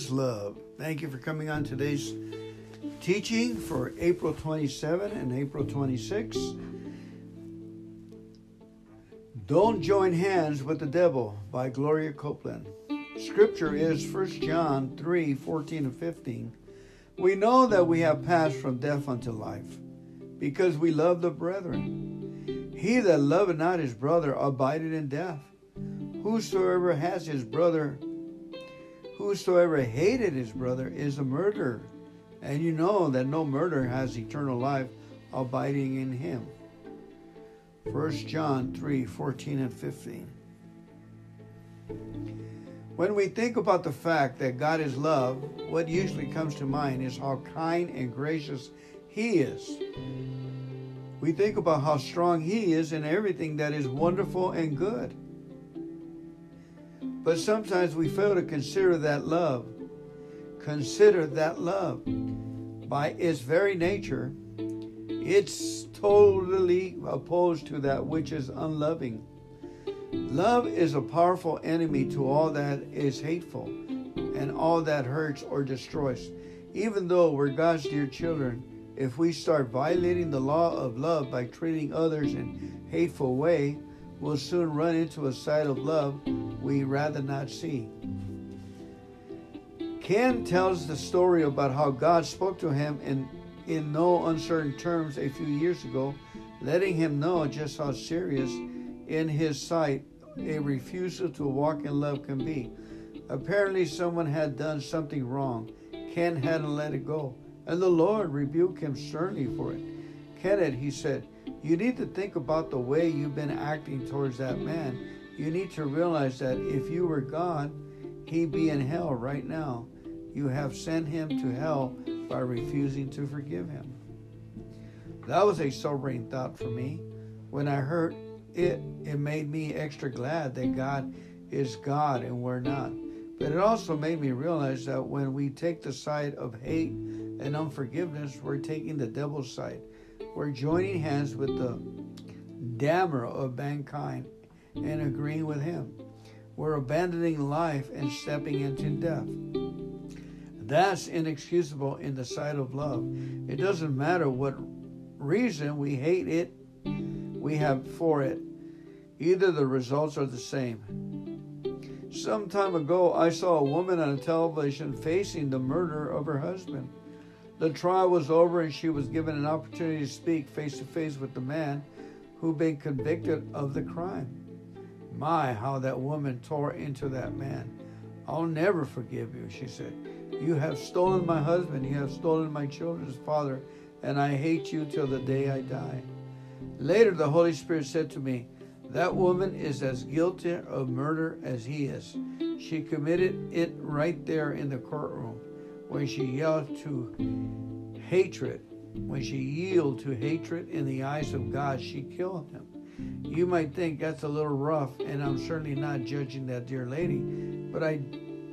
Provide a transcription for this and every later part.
is love. Thank you for coming on today's teaching for April 27 and April 26. Don't join hands with the devil by Gloria Copeland. Scripture is 1 John 3 14 and 15. We know that we have passed from death unto life because we love the brethren. He that loveth not his brother abideth in death. Whosoever has his brother Whosoever hated his brother is a murderer, and you know that no murderer has eternal life abiding in him. 1 John 3 14 and 15. When we think about the fact that God is love, what usually comes to mind is how kind and gracious He is. We think about how strong He is in everything that is wonderful and good. But sometimes we fail to consider that love. Consider that love. By its very nature, it's totally opposed to that which is unloving. Love is a powerful enemy to all that is hateful and all that hurts or destroys. Even though we're God's dear children, if we start violating the law of love by treating others in hateful way, we'll soon run into a side of love we rather not see. Ken tells the story about how God spoke to him in, in no uncertain terms a few years ago, letting him know just how serious in his sight a refusal to walk in love can be. Apparently, someone had done something wrong. Ken hadn't let it go, and the Lord rebuked him sternly for it. Kenneth, he said, you need to think about the way you've been acting towards that man. You need to realize that if you were God, he'd be in hell right now. You have sent him to hell by refusing to forgive him. That was a sobering thought for me. When I heard it, it made me extra glad that God is God and we're not. But it also made me realize that when we take the side of hate and unforgiveness, we're taking the devil's side. We're joining hands with the damner of mankind and agreeing with him. We're abandoning life and stepping into death. That's inexcusable in the sight of love. It doesn't matter what reason we hate it, we have for it. Either the results are the same. Some time ago, I saw a woman on television facing the murder of her husband. The trial was over and she was given an opportunity to speak face to face with the man who'd been convicted of the crime. My, how that woman tore into that man. I'll never forgive you, she said. You have stolen my husband, you have stolen my children's father, and I hate you till the day I die. Later, the Holy Spirit said to me, That woman is as guilty of murder as he is. She committed it right there in the courtroom when she yelled to hatred, when she yielded to hatred in the eyes of God, she killed him. You might think that's a little rough, and I'm certainly not judging that dear lady, but I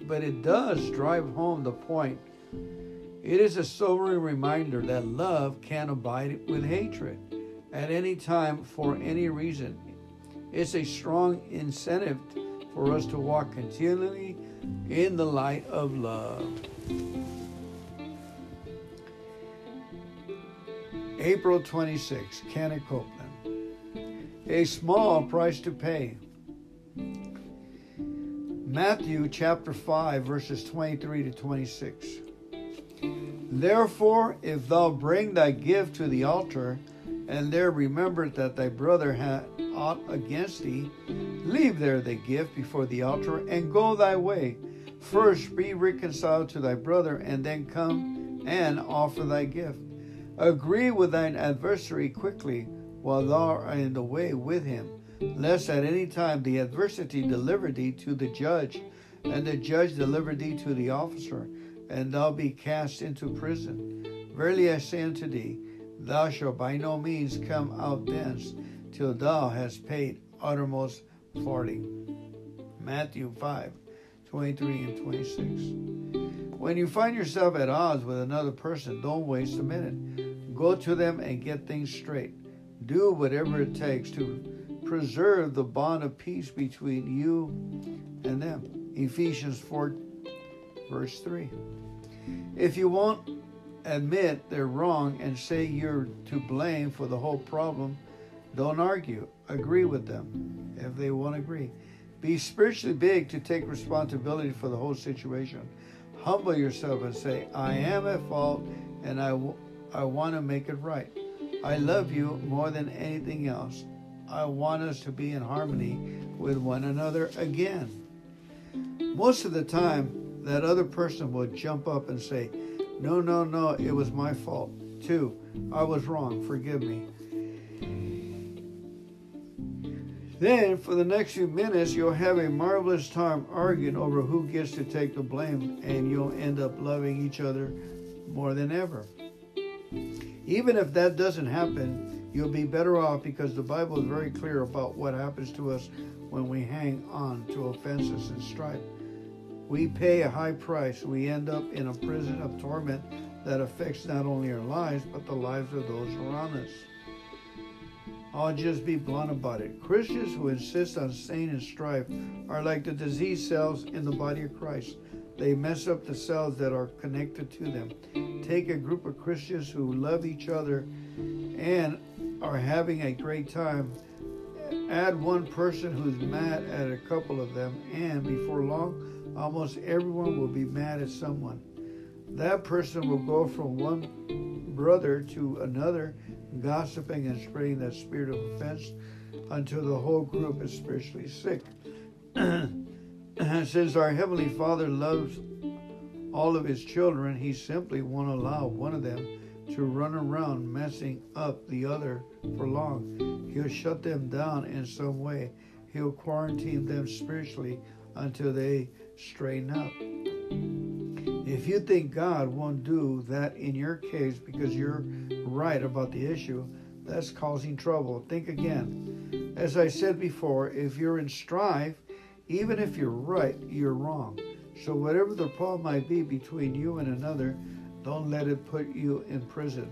but it does drive home the point. It is a sobering reminder that love can't abide with hatred at any time for any reason. It's a strong incentive for us to walk continually in the light of love. April 26, Kenneth Copeland. A small price to pay. Matthew chapter 5, verses 23 to 26. Therefore, if thou bring thy gift to the altar, and there remember that thy brother hath aught against thee, leave there the gift before the altar, and go thy way. First be reconciled to thy brother, and then come and offer thy gift. Agree with thine adversary quickly while thou art in the way with him, lest at any time the adversity deliver thee to the judge, and the judge deliver thee to the officer, and thou be cast into prison. Verily I say unto thee, thou shalt by no means come out thence till thou hast paid uttermost farthing. Matthew 5 23 and 26. When you find yourself at odds with another person, don't waste a minute. Go to them and get things straight. Do whatever it takes to preserve the bond of peace between you and them. Ephesians 4 Verse 3. If you won't admit they're wrong and say you're to blame for the whole problem, don't argue. Agree with them if they won't agree. Be spiritually big to take responsibility for the whole situation. Humble yourself and say, I am at fault and I, w- I want to make it right. I love you more than anything else. I want us to be in harmony with one another again. Most of the time, that other person will jump up and say, No, no, no, it was my fault. Two, I was wrong, forgive me. Then, for the next few minutes, you'll have a marvelous time arguing over who gets to take the blame, and you'll end up loving each other more than ever. Even if that doesn't happen, you'll be better off because the Bible is very clear about what happens to us when we hang on to offenses and strife. We pay a high price. We end up in a prison of torment that affects not only our lives, but the lives of those around us. I'll just be blunt about it. Christians who insist on staying in strife are like the disease cells in the body of Christ. They mess up the cells that are connected to them. Take a group of Christians who love each other and are having a great time. Add one person who's mad at a couple of them, and before long, almost everyone will be mad at someone. That person will go from one brother to another gossiping and spreading that spirit of offense until the whole group is spiritually sick. Since our Heavenly Father loves all of His children, He simply won't allow one of them to run around messing up the other for long. He'll shut them down in some way. He'll quarantine them spiritually until they straighten up. If you think God won't do that in your case because you're right about the issue, that's causing trouble. Think again. As I said before, if you're in strife, even if you're right, you're wrong. So, whatever the problem might be between you and another, don't let it put you in prison.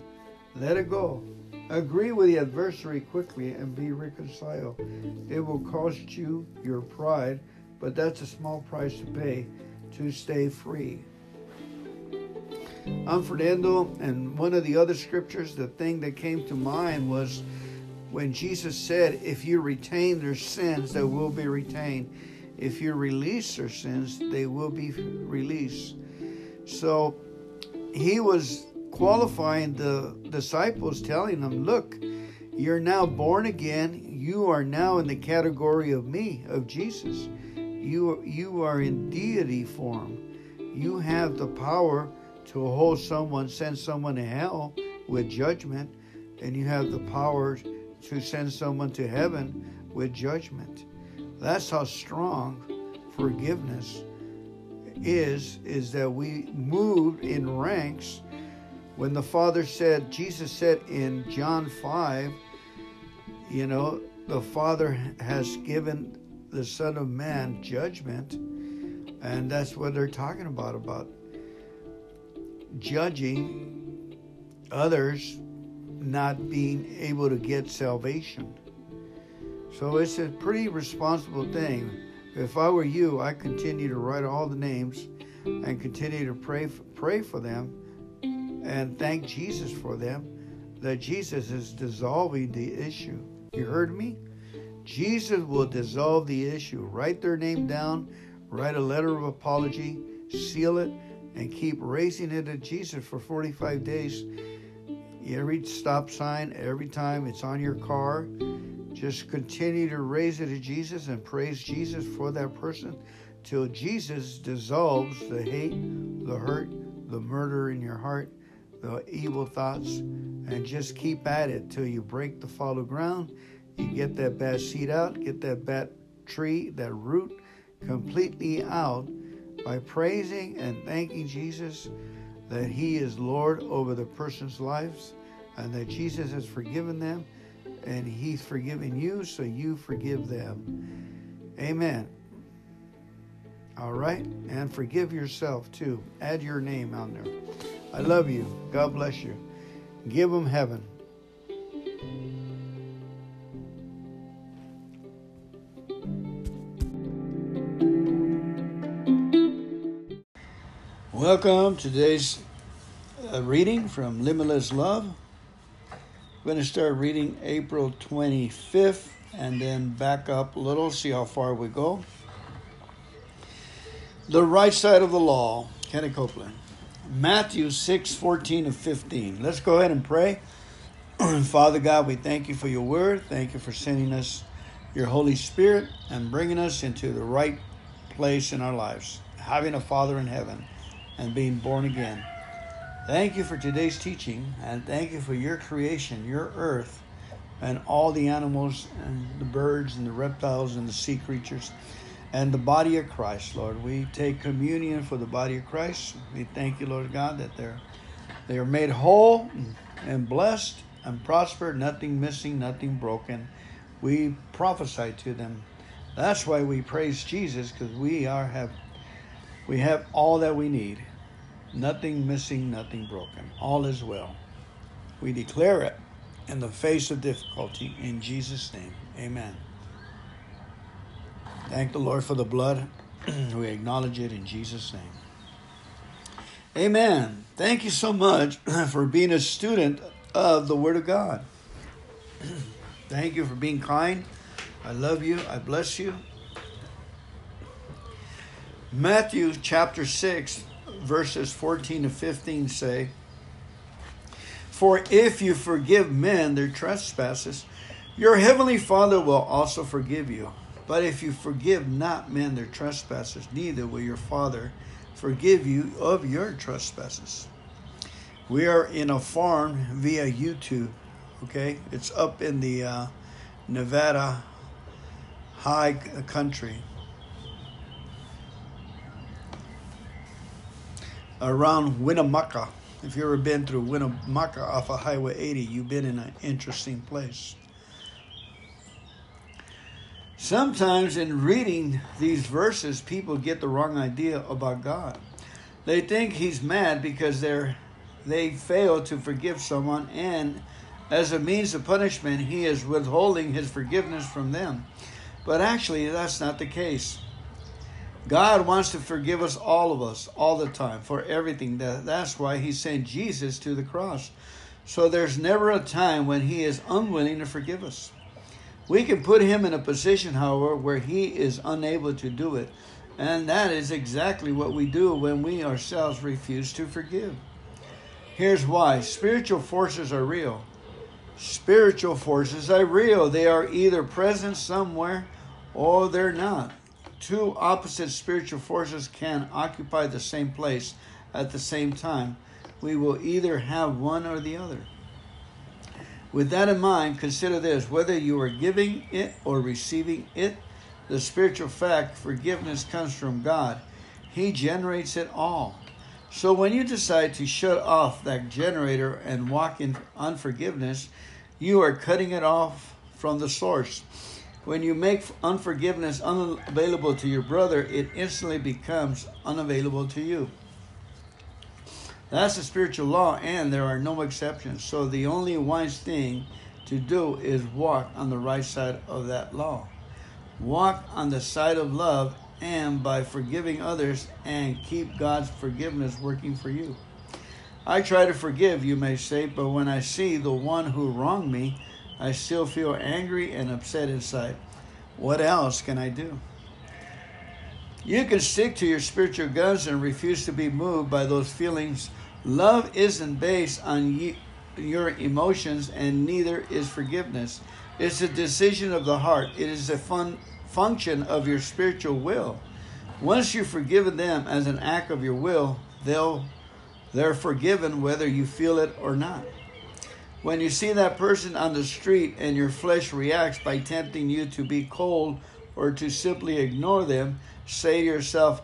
Let it go. Agree with the adversary quickly and be reconciled. It will cost you your pride, but that's a small price to pay to stay free. I'm Fernando, and one of the other scriptures, the thing that came to mind was when Jesus said, If you retain their sins, they will be retained. If you release their sins, they will be released. So he was qualifying the disciples, telling them, Look, you're now born again. You are now in the category of me, of Jesus. You, you are in deity form. You have the power to hold someone, send someone to hell with judgment, and you have the power to send someone to heaven with judgment. That's how strong forgiveness is, is that we move in ranks. When the Father said, Jesus said in John 5, you know, the Father has given the Son of Man judgment, and that's what they're talking about, about judging others not being able to get salvation. So it's a pretty responsible thing. If I were you, I continue to write all the names and continue to pray for, pray for them and thank Jesus for them that Jesus is dissolving the issue. You heard me? Jesus will dissolve the issue. Write their name down, write a letter of apology, seal it, and keep raising it to Jesus for 45 days. Every stop sign, every time it's on your car, just continue to raise it to Jesus and praise Jesus for that person till Jesus dissolves the hate, the hurt, the murder in your heart, the evil thoughts, and just keep at it till you break the fallow ground. You get that bad seed out, get that bad tree, that root completely out by praising and thanking Jesus that He is Lord over the person's lives and that Jesus has forgiven them and He's forgiven you, so you forgive them. Amen. All right? And forgive yourself too. Add your name on there. I love you. God bless you. Give them heaven. Welcome to today's uh, reading from Limitless Love. We're going to start reading April 25th and then back up a little, see how far we go. The right side of the law, Kenny Copeland. Matthew 6 14 to 15. Let's go ahead and pray. Father God, we thank you for your word. Thank you for sending us your Holy Spirit and bringing us into the right place in our lives, having a Father in heaven and being born again. Thank you for today's teaching and thank you for your creation, your earth, and all the animals and the birds and the reptiles and the sea creatures and the body of Christ, Lord. We take communion for the body of Christ. We thank you, Lord God, that they're they are made whole and blessed and prosper, nothing missing, nothing broken. We prophesy to them. That's why we praise Jesus, because we are have we have all that we need. Nothing missing, nothing broken. All is well. We declare it in the face of difficulty in Jesus' name. Amen. Thank the Lord for the blood. we acknowledge it in Jesus' name. Amen. Thank you so much for being a student of the Word of God. Thank you for being kind. I love you. I bless you. Matthew chapter 6, verses 14 to 15 say, For if you forgive men their trespasses, your heavenly Father will also forgive you. But if you forgive not men their trespasses, neither will your Father forgive you of your trespasses. We are in a farm via YouTube, okay? It's up in the uh, Nevada high country. Around Winnemucca. If you've ever been through Winnemucca off of Highway 80, you've been in an interesting place. Sometimes in reading these verses, people get the wrong idea about God. They think He's mad because they're they fail to forgive someone, and as a means of punishment, He is withholding His forgiveness from them. But actually, that's not the case. God wants to forgive us, all of us, all the time, for everything. That's why He sent Jesus to the cross. So there's never a time when He is unwilling to forgive us. We can put him in a position, however, where he is unable to do it. And that is exactly what we do when we ourselves refuse to forgive. Here's why spiritual forces are real. Spiritual forces are real. They are either present somewhere or they're not. Two opposite spiritual forces can occupy the same place at the same time. We will either have one or the other. With that in mind, consider this whether you are giving it or receiving it, the spiritual fact forgiveness comes from God. He generates it all. So when you decide to shut off that generator and walk in unforgiveness, you are cutting it off from the source. When you make unforgiveness unavailable to your brother, it instantly becomes unavailable to you. That's a spiritual law, and there are no exceptions. So the only wise thing to do is walk on the right side of that law. Walk on the side of love and by forgiving others and keep God's forgiveness working for you. I try to forgive, you may say, but when I see the one who wronged me, I still feel angry and upset inside. What else can I do? You can stick to your spiritual guns and refuse to be moved by those feelings Love isn't based on your emotions, and neither is forgiveness. It's a decision of the heart. It is a fun function of your spiritual will. Once you've forgiven them as an act of your will, they'll they're forgiven whether you feel it or not. When you see that person on the street and your flesh reacts by tempting you to be cold or to simply ignore them, say to yourself,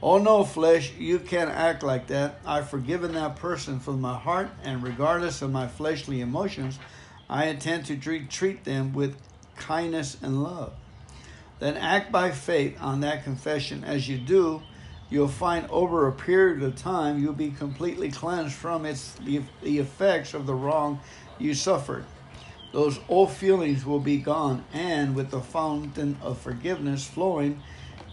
Oh no, flesh, you can't act like that. I've forgiven that person from my heart, and regardless of my fleshly emotions, I intend to treat, them with kindness and love. Then act by faith on that confession. As you do, you'll find over a period of time you'll be completely cleansed from its the, the effects of the wrong you suffered. Those old feelings will be gone, and with the fountain of forgiveness flowing,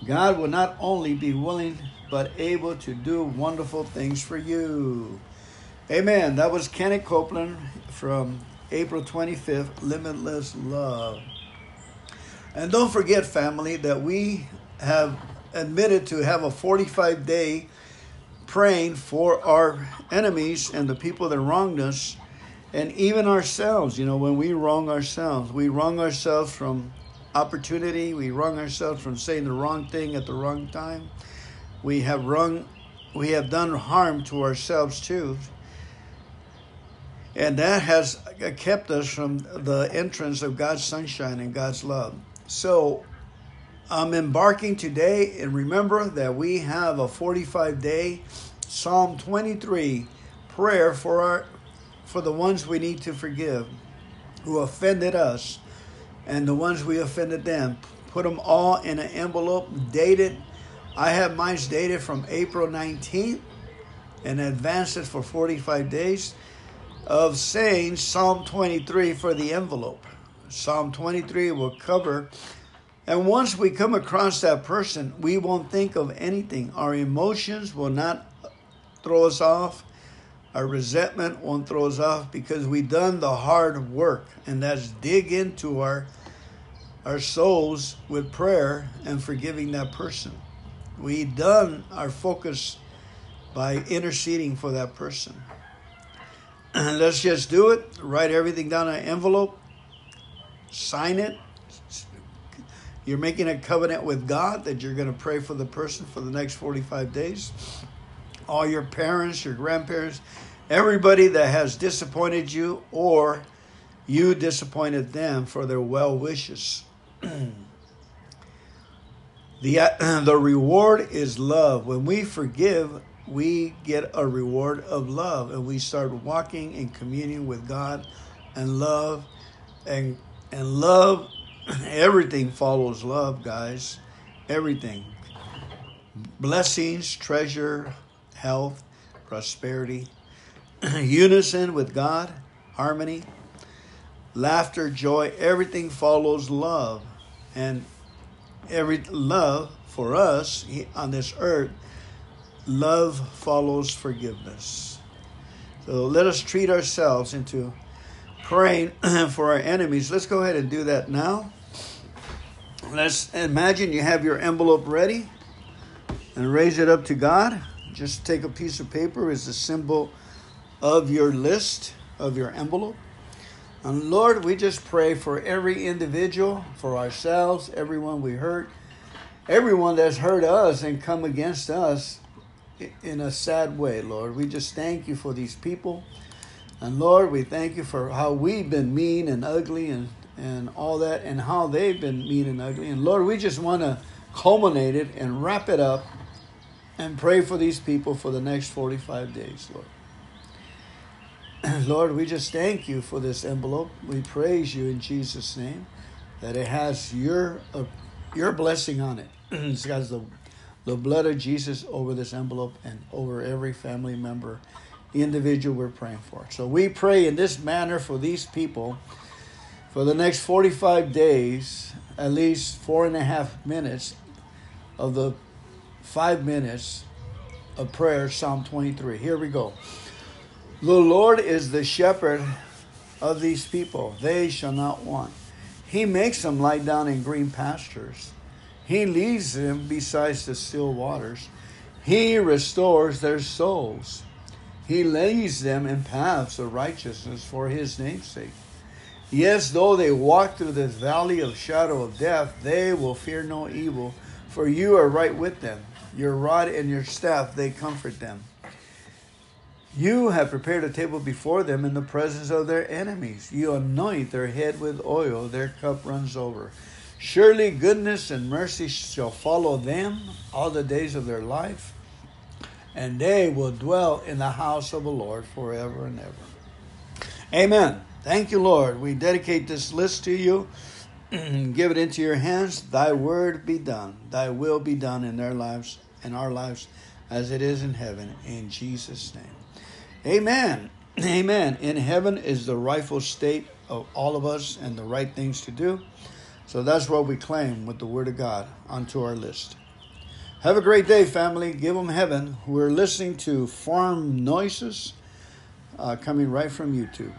God will not only be willing but able to do wonderful things for you. Amen. That was Kenneth Copeland from April 25th, Limitless Love. And don't forget, family, that we have admitted to have a 45 day praying for our enemies and the people that wronged us, and even ourselves. You know, when we wrong ourselves, we wrong ourselves from opportunity, we wrong ourselves from saying the wrong thing at the wrong time. We have wrong, we have done harm to ourselves too. And that has kept us from the entrance of God's sunshine and God's love. So I'm embarking today, and remember that we have a 45 day Psalm 23 prayer for our for the ones we need to forgive who offended us and the ones we offended them. Put them all in an envelope, dated. I have mine dated from April 19th and advanced it for 45 days of saying Psalm 23 for the envelope. Psalm 23 will cover. And once we come across that person, we won't think of anything. Our emotions will not throw us off. Our resentment won't throw us off because we've done the hard work, and that's dig into our our souls with prayer and forgiving that person. We done our focus by interceding for that person. And let's just do it. Write everything down in an envelope sign it. You're making a covenant with God that you're going to pray for the person for the next 45 days. All your parents, your grandparents, everybody that has disappointed you or you disappointed them for their well wishes. the, the reward is love. When we forgive, we get a reward of love and we start walking in communion with God and love and and love, everything follows love, guys. Everything. Blessings, treasure, health, prosperity, unison with God, harmony, laughter, joy, everything follows love. And every love for us on this earth, love follows forgiveness. So let us treat ourselves into praying for our enemies. Let's go ahead and do that now. Let's imagine you have your envelope ready and raise it up to God. Just take a piece of paper as a symbol of your list, of your envelope. And Lord, we just pray for every individual, for ourselves, everyone we hurt, everyone that's hurt us and come against us in a sad way, Lord. We just thank you for these people. And Lord, we thank you for how we've been mean and ugly and, and all that, and how they've been mean and ugly. And Lord, we just want to culminate it and wrap it up and pray for these people for the next 45 days, Lord. Lord, we just thank you for this envelope. We praise you in Jesus' name that it has your uh, your blessing on it. it's got the, the blood of Jesus over this envelope and over every family member individual we're praying for. So we pray in this manner for these people for the next 45 days, at least four and a half minutes of the five minutes of prayer, Psalm 23. Here we go. The Lord is the shepherd of these people, they shall not want. He makes them lie down in green pastures. He leads them beside the still waters. He restores their souls. He leads them in paths of righteousness for his name's sake. Yes, though they walk through this valley of shadow of death, they will fear no evil, for you are right with them. Your rod and your staff, they comfort them. You have prepared a table before them in the presence of their enemies. You anoint their head with oil, their cup runs over. Surely goodness and mercy shall follow them all the days of their life and they will dwell in the house of the Lord forever and ever. Amen. Thank you, Lord. We dedicate this list to you. Give it into your hands. Thy word be done. Thy will be done in their lives, in our lives, as it is in heaven. In Jesus' name. Amen. Amen. In heaven is the rightful state of all of us and the right things to do. So that's what we claim with the Word of God onto our list. Have a great day, family. Give them heaven. We're listening to Farm Noises uh, coming right from YouTube.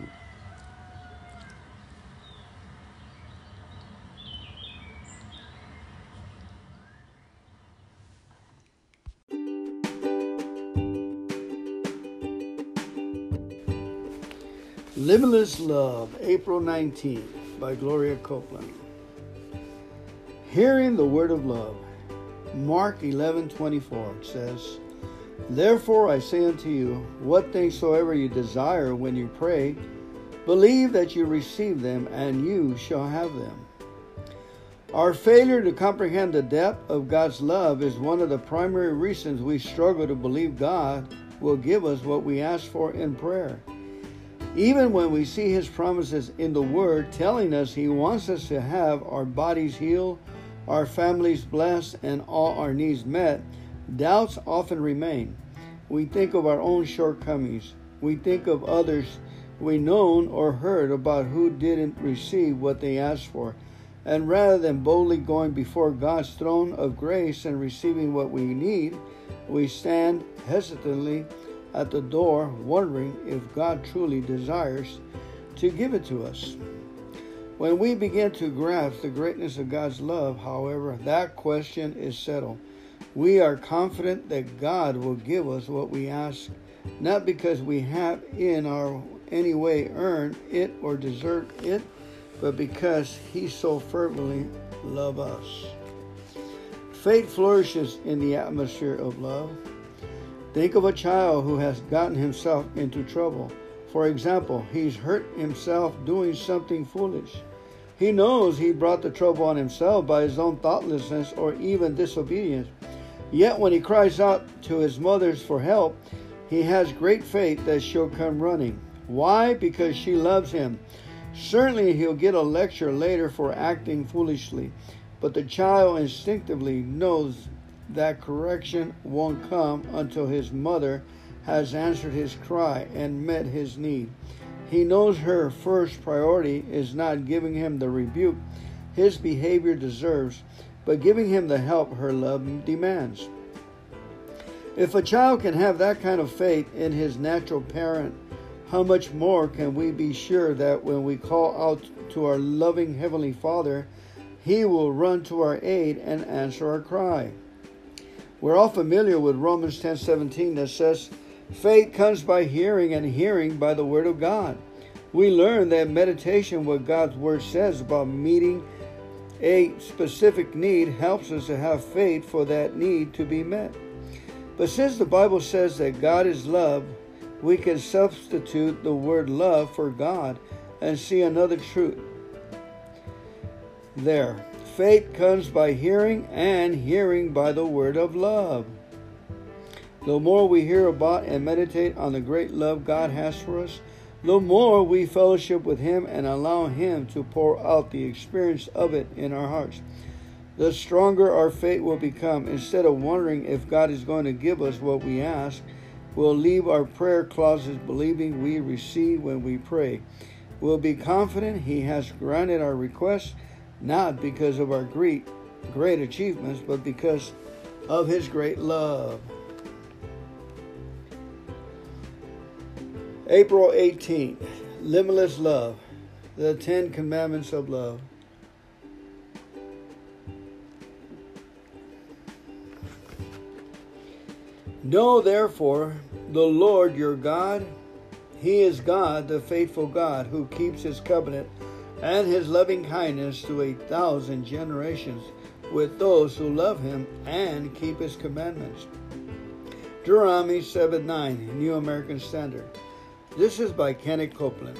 Limitless Love, April 19, by Gloria Copeland. Hearing the word of love. Mark 11 24 says, Therefore I say unto you, what things soever you desire when you pray, believe that you receive them, and you shall have them. Our failure to comprehend the depth of God's love is one of the primary reasons we struggle to believe God will give us what we ask for in prayer. Even when we see his promises in the Word telling us he wants us to have our bodies healed, our families blessed, and all our needs met, doubts often remain. We think of our own shortcomings. We think of others we known or heard about who didn't receive what they asked for. And rather than boldly going before God's throne of grace and receiving what we need, we stand hesitantly at the door wondering if God truly desires to give it to us. When we begin to grasp the greatness of God's love, however, that question is settled. We are confident that God will give us what we ask, not because we have in our any way earned it or deserve it, but because He so fervently loves us. Faith flourishes in the atmosphere of love. Think of a child who has gotten himself into trouble. For example, he's hurt himself doing something foolish. He knows he brought the trouble on himself by his own thoughtlessness or even disobedience. Yet when he cries out to his mother for help, he has great faith that she'll come running. Why? Because she loves him. Certainly he'll get a lecture later for acting foolishly, but the child instinctively knows that correction won't come until his mother has answered his cry and met his need. He knows her first priority is not giving him the rebuke his behavior deserves, but giving him the help her love demands. If a child can have that kind of faith in his natural parent, how much more can we be sure that when we call out to our loving Heavenly Father, He will run to our aid and answer our cry? We're all familiar with Romans 10:17 that says, "Faith comes by hearing and hearing by the word of God." We learn that meditation what God's word says about meeting a specific need helps us to have faith for that need to be met. But since the Bible says that God is love, we can substitute the word love for God and see another truth there. Faith comes by hearing, and hearing by the word of love. The more we hear about and meditate on the great love God has for us, the more we fellowship with Him and allow Him to pour out the experience of it in our hearts. The stronger our faith will become. Instead of wondering if God is going to give us what we ask, we'll leave our prayer closets believing we receive when we pray. We'll be confident He has granted our requests not because of our great, great achievements, but because of His great love. April 18th, Limitless Love, the Ten Commandments of Love. Know therefore the Lord your God, He is God, the faithful God, who keeps His covenant and his loving kindness to a thousand generations with those who love him and keep his commandments. Deuteronomy 7 9, New American Standard. This is by Kenneth Copeland.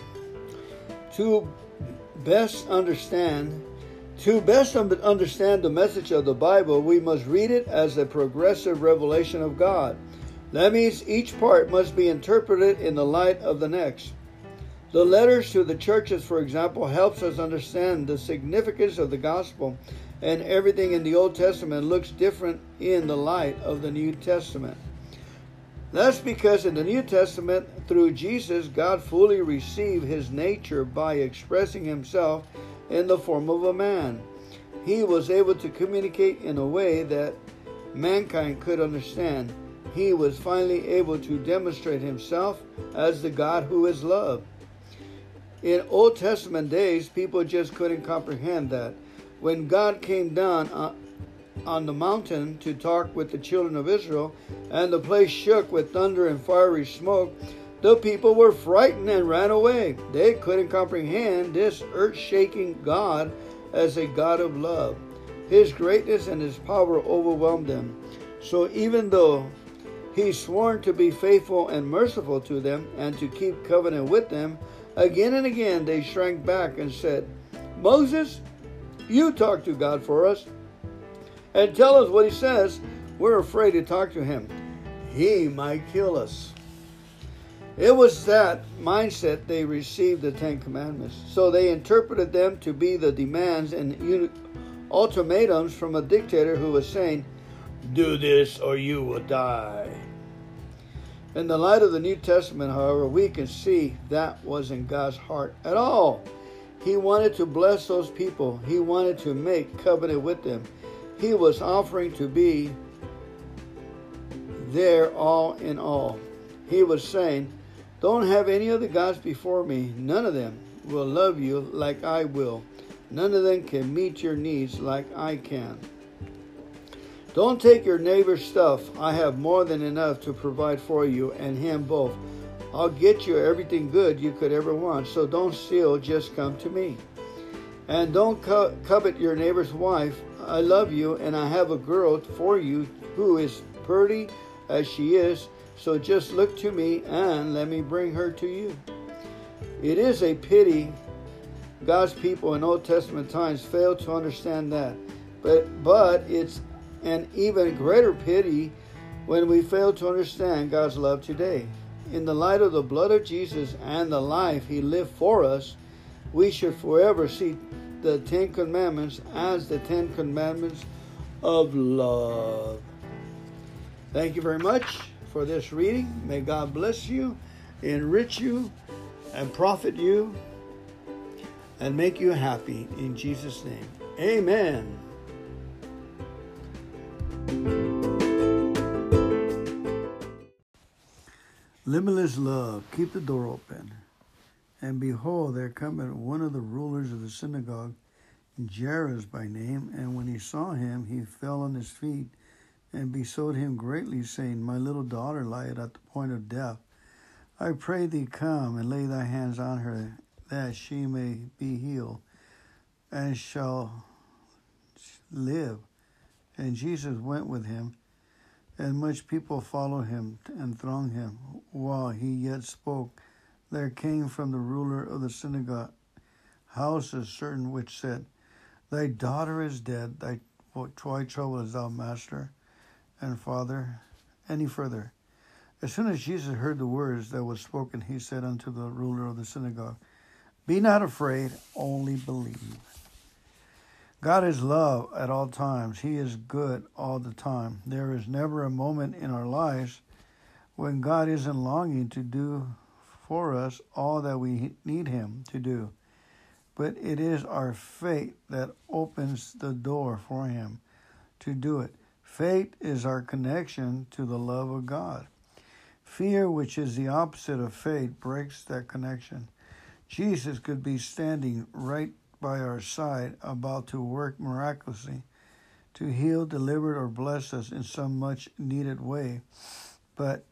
To best understand to best understand the message of the Bible, we must read it as a progressive revelation of God. That means each part must be interpreted in the light of the next. The letters to the churches, for example, helps us understand the significance of the gospel, and everything in the Old Testament looks different in the light of the New Testament. That's because in the New Testament, through Jesus, God fully received his nature by expressing himself in the form of a man. He was able to communicate in a way that mankind could understand, he was finally able to demonstrate himself as the God who is love. In Old Testament days, people just couldn't comprehend that. When God came down on the mountain to talk with the children of Israel, and the place shook with thunder and fiery smoke, the people were frightened and ran away. They couldn't comprehend this earth shaking God as a God of love. His greatness and his power overwhelmed them. So even though he sworn to be faithful and merciful to them and to keep covenant with them, again and again they shrank back and said, Moses, you talk to God for us and tell us what he says. We're afraid to talk to him. He might kill us. It was that mindset they received the Ten Commandments. So they interpreted them to be the demands and ultimatums from a dictator who was saying, Do this or you will die. In the light of the New Testament, however, we can see that wasn't God's heart at all. He wanted to bless those people, He wanted to make covenant with them. He was offering to be there all in all. He was saying, don't have any other gods before me. None of them will love you like I will. None of them can meet your needs like I can. Don't take your neighbor's stuff. I have more than enough to provide for you and him both. I'll get you everything good you could ever want, so don't steal, just come to me. And don't co- covet your neighbor's wife. I love you, and I have a girl for you who is pretty as she is, so just look to me and let me bring her to you. It is a pity God's people in Old Testament times failed to understand that. But but it's an even greater pity when we fail to understand God's love today. In the light of the blood of Jesus and the life he lived for us, we should forever see the Ten Commandments as the Ten Commandments of love. Thank you very much for this reading. May God bless you, enrich you, and profit you, and make you happy in Jesus' name. Amen. Limitless love, keep the door open. And behold, there cometh one of the rulers of the synagogue, Jairus by name, and when he saw him, he fell on his feet and besought him greatly, saying, My little daughter lieth at the point of death. I pray thee come and lay thy hands on her, that she may be healed, and shall live. And Jesus went with him, and much people followed him and thronged him. While he yet spoke, there came from the ruler of the synagogue house a certain which said, Thy daughter is dead, thy why troublest thou, master? and Father, any further. As soon as Jesus heard the words that was spoken, he said unto the ruler of the synagogue, Be not afraid, only believe. God is love at all times. He is good all the time. There is never a moment in our lives when God isn't longing to do for us all that we need Him to do. But it is our faith that opens the door for Him to do it. Faith is our connection to the love of God. Fear, which is the opposite of faith, breaks that connection. Jesus could be standing right by our side, about to work miraculously to heal, deliver, or bless us in some much needed way. But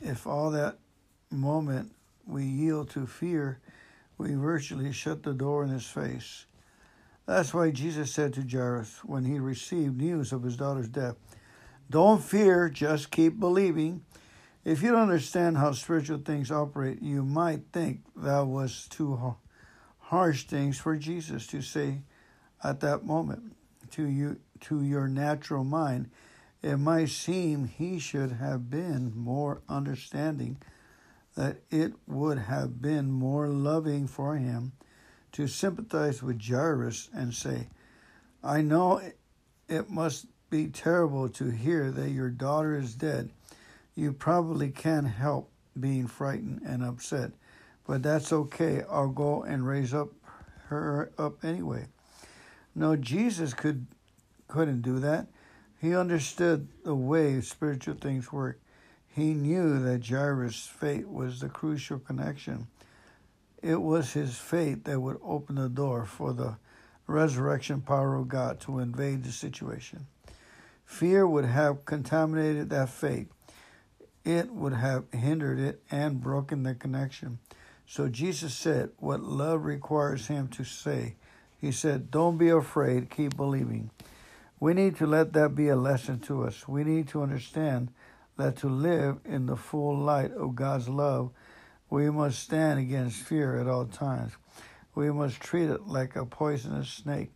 if all that moment we yield to fear, we virtually shut the door in his face. That's why Jesus said to Jairus when he received news of his daughter's death, Don't fear, just keep believing. If you don't understand how spiritual things operate, you might think that was too harsh things for Jesus to say at that moment to you to your natural mind. It might seem he should have been more understanding, that it would have been more loving for him to sympathize with Jairus and say, I know it must be terrible to hear that your daughter is dead. You probably can't help being frightened and upset, but that's okay. I'll go and raise up her up anyway. No, Jesus could couldn't do that. He understood the way spiritual things work. He knew that Jairus' fate was the crucial connection. It was his fate that would open the door for the resurrection power of God to invade the situation. Fear would have contaminated that fate. It would have hindered it and broken the connection. So Jesus said what love requires him to say. He said, Don't be afraid, keep believing. We need to let that be a lesson to us. We need to understand that to live in the full light of God's love, we must stand against fear at all times. We must treat it like a poisonous snake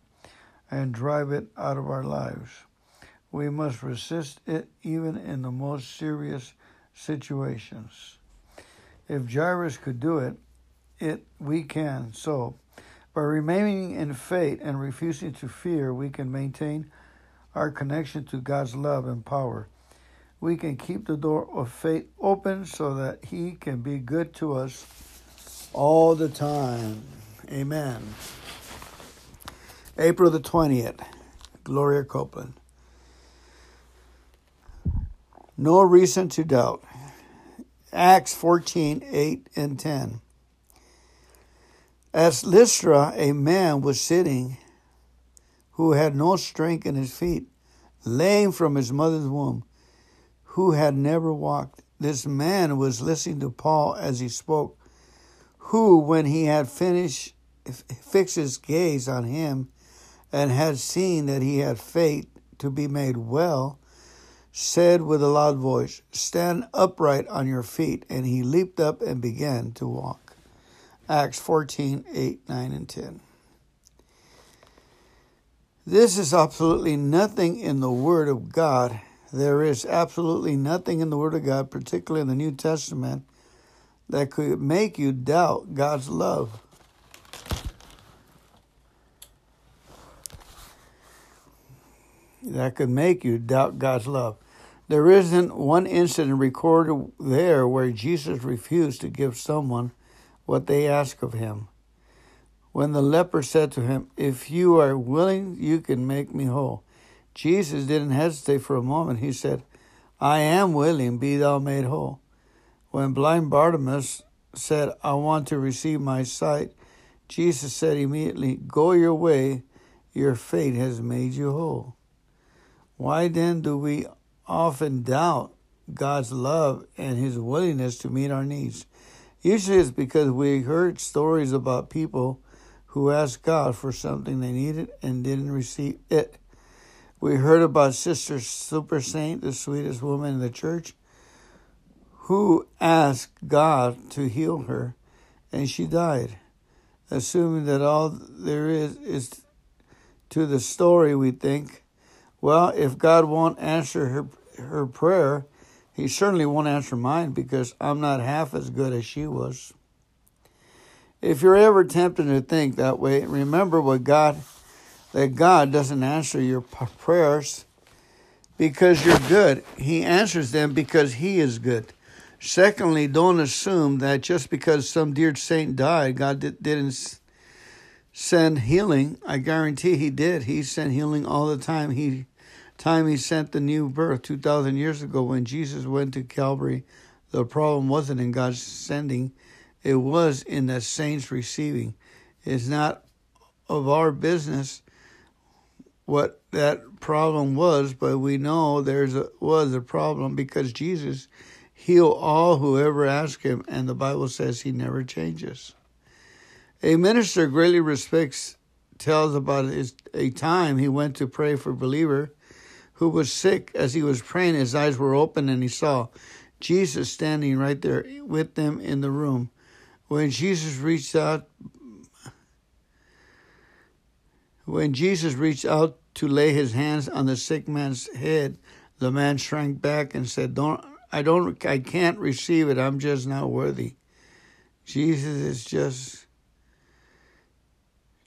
and drive it out of our lives. We must resist it even in the most serious situations. If Jairus could do it, it we can. So, by remaining in faith and refusing to fear, we can maintain our connection to God's love and power. We can keep the door of faith open so that He can be good to us all the time. Amen. April the 20th, Gloria Copeland. No reason to doubt. Acts 14 8 and 10. As Lystra, a man was sitting who had no strength in his feet, lame from his mother's womb, who had never walked. This man was listening to Paul as he spoke, who, when he had finished, fixed his gaze on him and had seen that he had faith to be made well, said with a loud voice, Stand upright on your feet. And he leaped up and began to walk. Acts 14 8, 9, and 10. This is absolutely nothing in the Word of God. There is absolutely nothing in the Word of God, particularly in the New Testament, that could make you doubt God's love. That could make you doubt God's love. There isn't one incident recorded there where Jesus refused to give someone what they asked of him. When the leper said to him, If you are willing, you can make me whole. Jesus didn't hesitate for a moment. He said, I am willing, be thou made whole. When blind Bartimaeus said, I want to receive my sight, Jesus said immediately, Go your way, your faith has made you whole. Why then do we often doubt God's love and his willingness to meet our needs? Usually it's because we heard stories about people who asked God for something they needed and didn't receive it. We heard about Sister Super Saint, the sweetest woman in the church, who asked God to heal her and she died. Assuming that all there is is to the story, we think, well, if God won't answer her, her prayer, He certainly won't answer mine because I'm not half as good as she was. If you're ever tempted to think that way, remember what God that God doesn't answer your prayers because you're good. He answers them because he is good. Secondly, don't assume that just because some dear saint died, God didn't send healing. I guarantee he did. He sent healing all the time. He time he sent the new birth 2000 years ago when Jesus went to Calvary, the problem wasn't in God's sending it was in the saints receiving. It's not of our business what that problem was, but we know there's a, was a problem because Jesus healed all who ever asked him, and the Bible says he never changes. A minister greatly respects tells about his, a time he went to pray for believer who was sick. As he was praying, his eyes were open and he saw Jesus standing right there with them in the room. When Jesus reached out, when Jesus reached out to lay his hands on the sick man's head, the man shrank back and said, "Don't I don't I can't receive it. I'm just not worthy." Jesus is just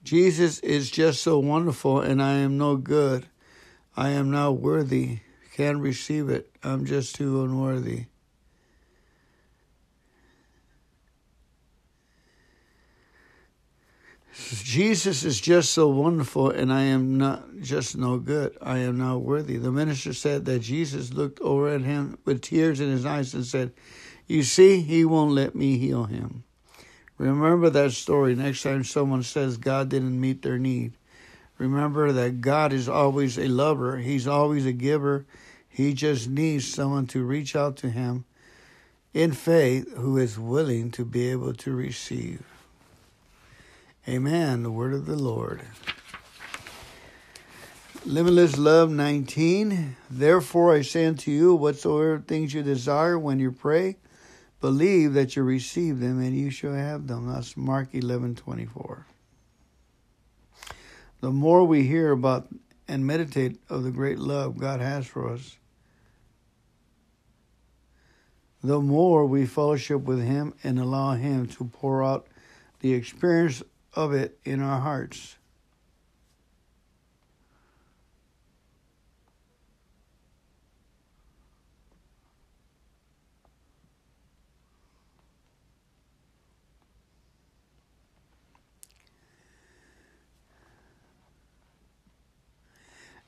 Jesus is just so wonderful and I am no good. I am not worthy. Can't receive it. I'm just too unworthy. Jesus is just so wonderful, and I am not just no good. I am not worthy. The minister said that Jesus looked over at him with tears in his eyes and said, You see, he won't let me heal him. Remember that story next time someone says God didn't meet their need. Remember that God is always a lover, He's always a giver. He just needs someone to reach out to Him in faith who is willing to be able to receive. Amen. The word of the Lord. Limitless Love 19. Therefore I say unto you, whatsoever things you desire when you pray, believe that you receive them and you shall have them. That's Mark 11 24. The more we hear about and meditate of the great love God has for us, the more we fellowship with Him and allow Him to pour out the experience of it in our hearts.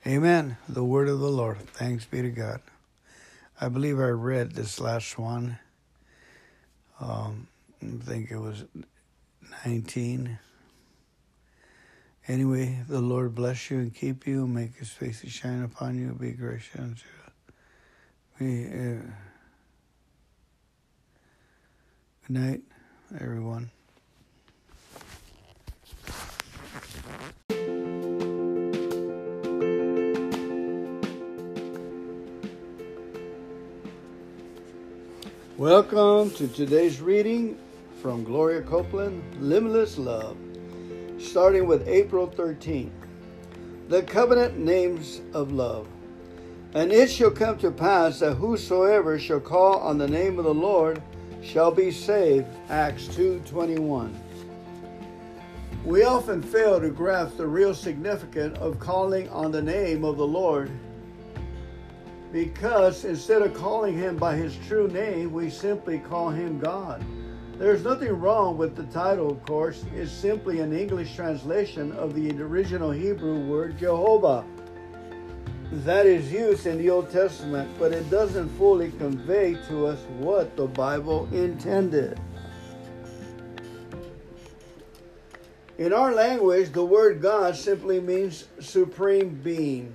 Amen. The word of the Lord. Thanks be to God. I believe I read this last one. Um, I think it was 19. Anyway, the Lord bless you and keep you, make his face to shine upon you, be gracious unto you. Be, uh, good night, everyone. Welcome to today's reading from Gloria Copeland, Limitless Love, starting with April 13th. The covenant names of love. And it shall come to pass that whosoever shall call on the name of the Lord shall be saved. Acts 2:21. We often fail to grasp the real significance of calling on the name of the Lord because instead of calling him by his true name, we simply call him God. There's nothing wrong with the title, of course. It's simply an English translation of the original Hebrew word Jehovah. That is used in the Old Testament, but it doesn't fully convey to us what the Bible intended. In our language, the word God simply means supreme being.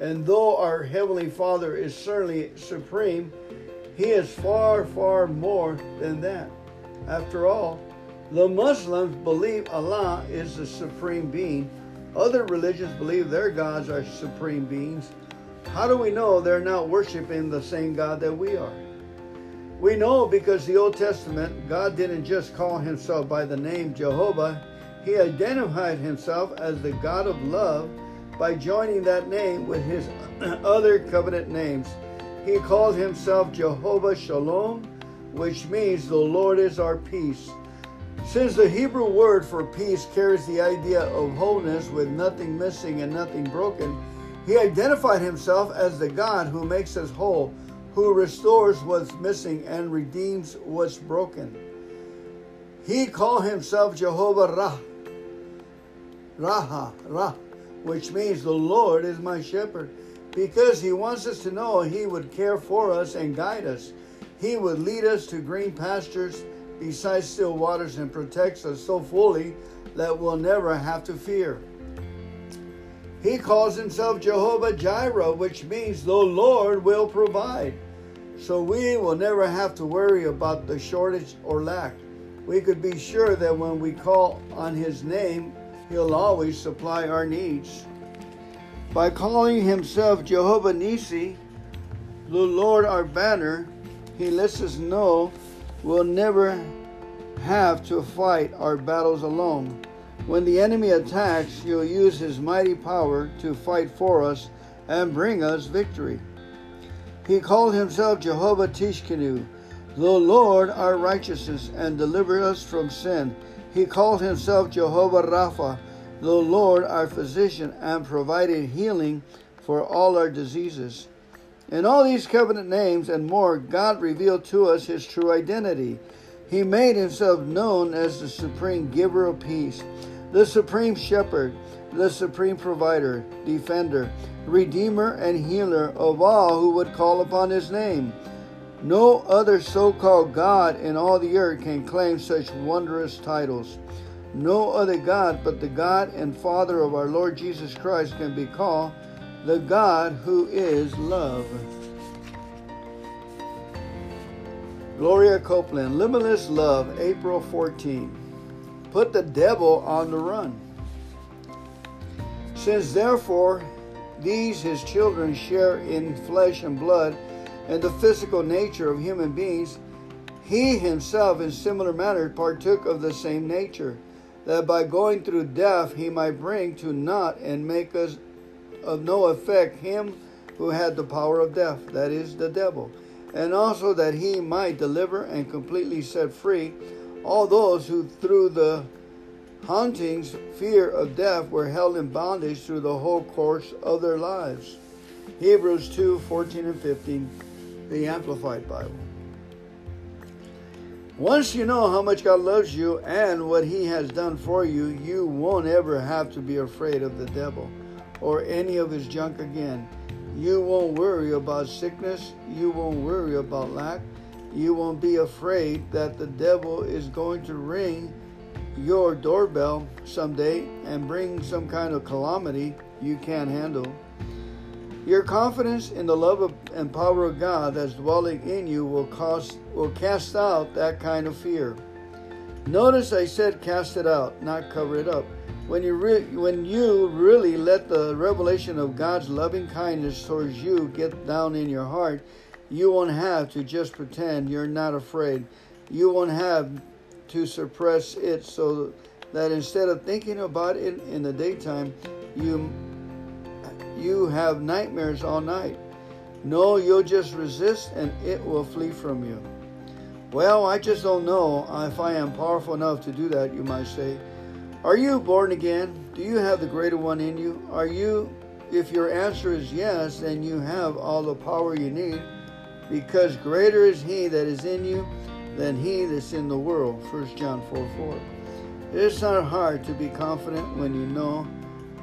And though our Heavenly Father is certainly supreme, He is far, far more than that. After all, the Muslims believe Allah is the supreme being. Other religions believe their gods are supreme beings. How do we know they're not worshiping the same God that we are? We know because the Old Testament, God didn't just call himself by the name Jehovah, he identified himself as the God of love by joining that name with his other covenant names. He called himself Jehovah Shalom, which means the Lord is our peace. Since the Hebrew word for peace carries the idea of wholeness with nothing missing and nothing broken, he identified himself as the God who makes us whole, who restores what's missing and redeems what's broken. He called himself Jehovah Rah, Raha, Rah, which means the Lord is my shepherd, because he wants us to know he would care for us and guide us. He would lead us to green pastures beside still waters and protects us so fully that we'll never have to fear. He calls himself Jehovah Jireh, which means the Lord will provide. So we will never have to worry about the shortage or lack. We could be sure that when we call on his name, He'll always supply our needs. By calling himself Jehovah Nisi, the Lord our banner, he lets us know we'll never have to fight our battles alone. When the enemy attacks, he'll use his mighty power to fight for us and bring us victory. He called himself Jehovah Tsidkenu, the Lord our righteousness, and deliver us from sin. He called himself Jehovah Rapha, the Lord our physician, and provided healing for all our diseases. In all these covenant names and more, God revealed to us his true identity. He made himself known as the supreme giver of peace. the supreme shepherd, the supreme provider, defender, redeemer, and healer of all who would call upon his name. No other so called God in all the earth can claim such wondrous titles. No other God but the God and Father of our Lord Jesus Christ can be called the God who is love. Gloria Copeland, Limitless Love, April 14. Put the devil on the run. Since therefore these his children share in flesh and blood and the physical nature of human beings, he himself in similar manner partook of the same nature, that by going through death he might bring to naught and make us of no effect him who had the power of death, that is, the devil, and also that he might deliver and completely set free all those who through the hauntings, fear of death, were held in bondage through the whole course of their lives. Hebrews 2 14 and 15, the Amplified Bible. Once you know how much God loves you and what He has done for you, you won't ever have to be afraid of the devil or any of his junk again. You won't worry about sickness. You won't worry about lack. You won't be afraid that the devil is going to ring your doorbell someday and bring some kind of calamity you can't handle. Your confidence in the love of, and power of God that's dwelling in you will, cause, will cast out that kind of fear. Notice I said cast it out, not cover it up. When you, re- when you really let the revelation of God's loving kindness towards you get down in your heart, you won't have to just pretend you're not afraid. You won't have to suppress it so that instead of thinking about it in the daytime, you you have nightmares all night. No, you'll just resist and it will flee from you. Well, I just don't know if I am powerful enough to do that, you might say. Are you born again? Do you have the greater one in you? Are you, if your answer is yes, then you have all the power you need because greater is he that is in you than he that's in the world. 1 John 4 4. It's not hard to be confident when you know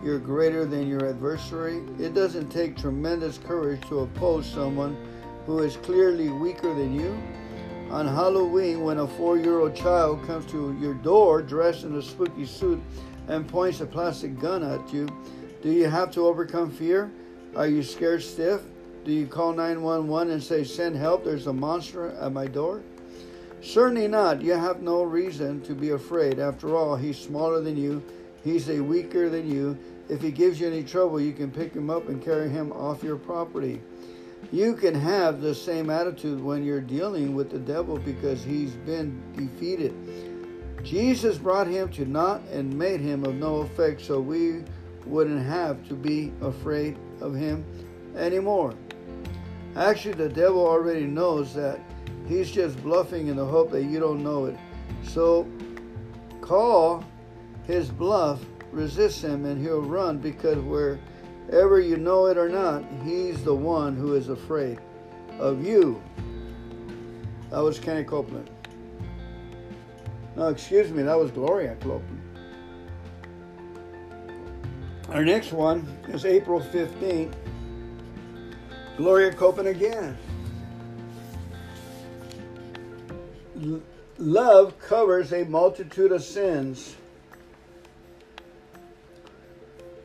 you're greater than your adversary. It doesn't take tremendous courage to oppose someone who is clearly weaker than you. On Halloween, when a four year old child comes to your door dressed in a spooky suit and points a plastic gun at you, do you have to overcome fear? Are you scared stiff? Do you call 911 and say, Send help, there's a monster at my door? Certainly not. You have no reason to be afraid. After all, he's smaller than you, he's a weaker than you. If he gives you any trouble, you can pick him up and carry him off your property. You can have the same attitude when you're dealing with the devil because he's been defeated. Jesus brought him to naught and made him of no effect, so we wouldn't have to be afraid of him anymore. Actually, the devil already knows that he's just bluffing in the hope that you don't know it. So call his bluff, resist him, and he'll run because wherever you know it or not, he's the one who is afraid of you. That was Kenny Copeland. No, excuse me, that was Gloria Copeland. Our next one is April 15th. Gloria Copeland again. L- love covers a multitude of sins.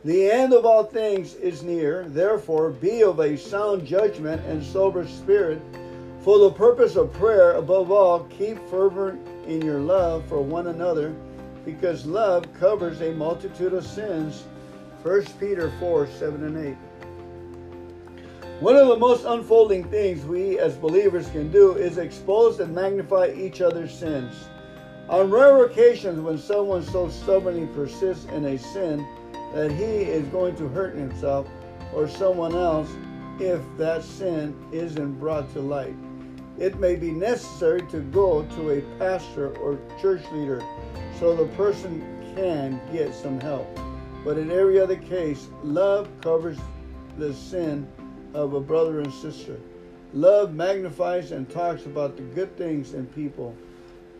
The end of all things is near. Therefore, be of a sound judgment and sober spirit. For the purpose of prayer, above all, keep fervent in your love for one another, because love covers a multitude of sins. 1 Peter 4 7 and 8. One of the most unfolding things we as believers can do is expose and magnify each other's sins. On rare occasions, when someone so stubbornly persists in a sin that he is going to hurt himself or someone else if that sin isn't brought to light, it may be necessary to go to a pastor or church leader so the person can get some help. But in every other case, love covers the sin of a brother and sister. Love magnifies and talks about the good things in people,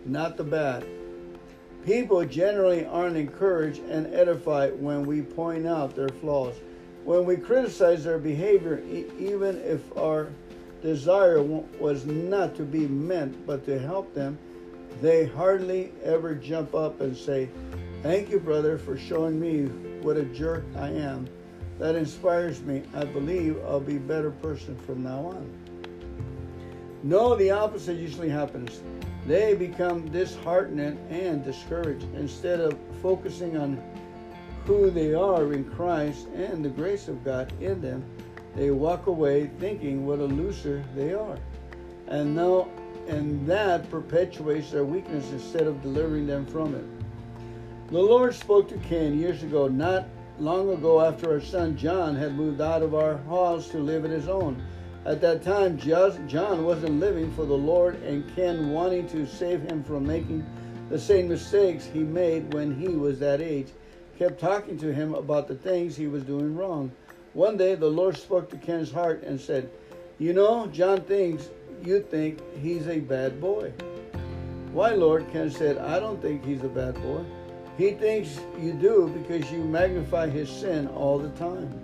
not the bad. People generally aren't encouraged and edified when we point out their flaws. When we criticize their behavior, e- even if our desire was not to be meant but to help them, they hardly ever jump up and say, Thank you, brother, for showing me what a jerk I am. That inspires me. I believe I'll be a better person from now on. No, the opposite usually happens. They become disheartened and discouraged instead of focusing on who they are in Christ and the grace of God in them. They walk away thinking what a loser they are. And now and that perpetuates their weakness instead of delivering them from it. The Lord spoke to Ken years ago, not long ago after our son John had moved out of our house to live on his own. At that time, John wasn't living for the Lord, and Ken, wanting to save him from making the same mistakes he made when he was that age, kept talking to him about the things he was doing wrong. One day, the Lord spoke to Ken's heart and said, You know, John thinks you think he's a bad boy. Why, Lord? Ken said, I don't think he's a bad boy. He thinks you do because you magnify his sin all the time.